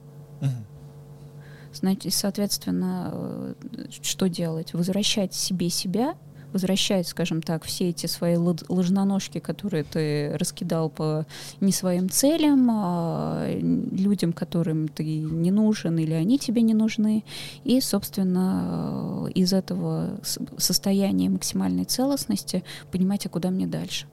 Значит, соответственно, э, что делать? Возвращать себе себя — возвращать, скажем так, все эти свои ложноножки, которые ты раскидал по не своим целям, а людям, которым ты не нужен или они тебе не нужны. И, собственно, из этого состояния максимальной целостности понимать, а куда мне дальше.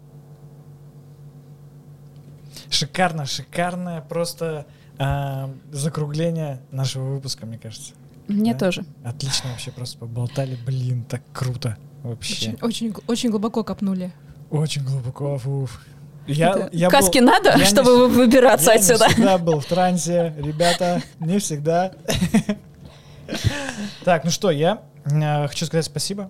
Шикарно, шикарное просто э, закругление нашего выпуска, мне кажется. Мне да? тоже. Отлично вообще просто поболтали, блин, так круто вообще. Очень, очень, очень глубоко копнули. Очень глубоко, уф. Я, я Каски был, надо, я чтобы не, выбираться я отсюда? Я всегда был в трансе, ребята, не всегда. Так, ну что, я э, хочу сказать спасибо.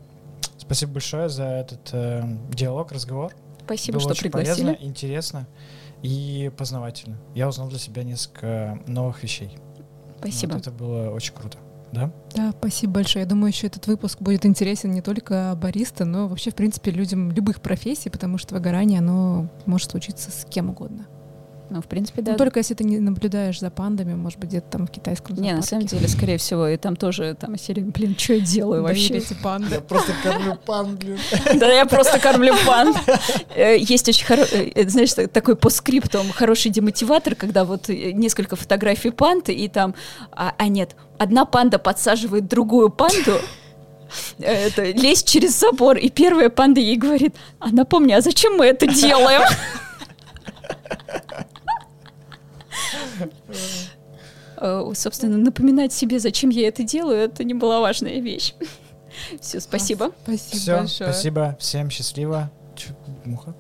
Спасибо большое за этот э, диалог, разговор. Спасибо, Было что очень пригласили. полезно, интересно и познавательно. Я узнал для себя несколько новых вещей. Спасибо. Вот это было очень круто да? Да, спасибо большое. Я думаю, еще этот выпуск будет интересен не только бариста, но вообще, в принципе, людям любых профессий, потому что выгорание, оно может случиться с кем угодно. Ну, в принципе, да. Ну, только если ты не наблюдаешь за пандами, может быть, где-то там в китайском Не, на самом деле, скорее всего, и там тоже там серия, блин, что я делаю вообще? эти панды. Я просто кормлю панд, блин. Да, я просто кормлю панд. Э, есть очень хороший, э, знаешь, такой по скриптум хороший демотиватор, когда вот э, несколько фотографий панды, и там, а, а нет, одна панда подсаживает другую панду, это, лезть через забор, и первая панда ей говорит, а напомни, а зачем мы это делаем? Э, собственно, напоминать себе, зачем я это делаю, это не была важная вещь. Все, спасибо. Спасибо Все, большое. спасибо. Всем счастливо. Муха?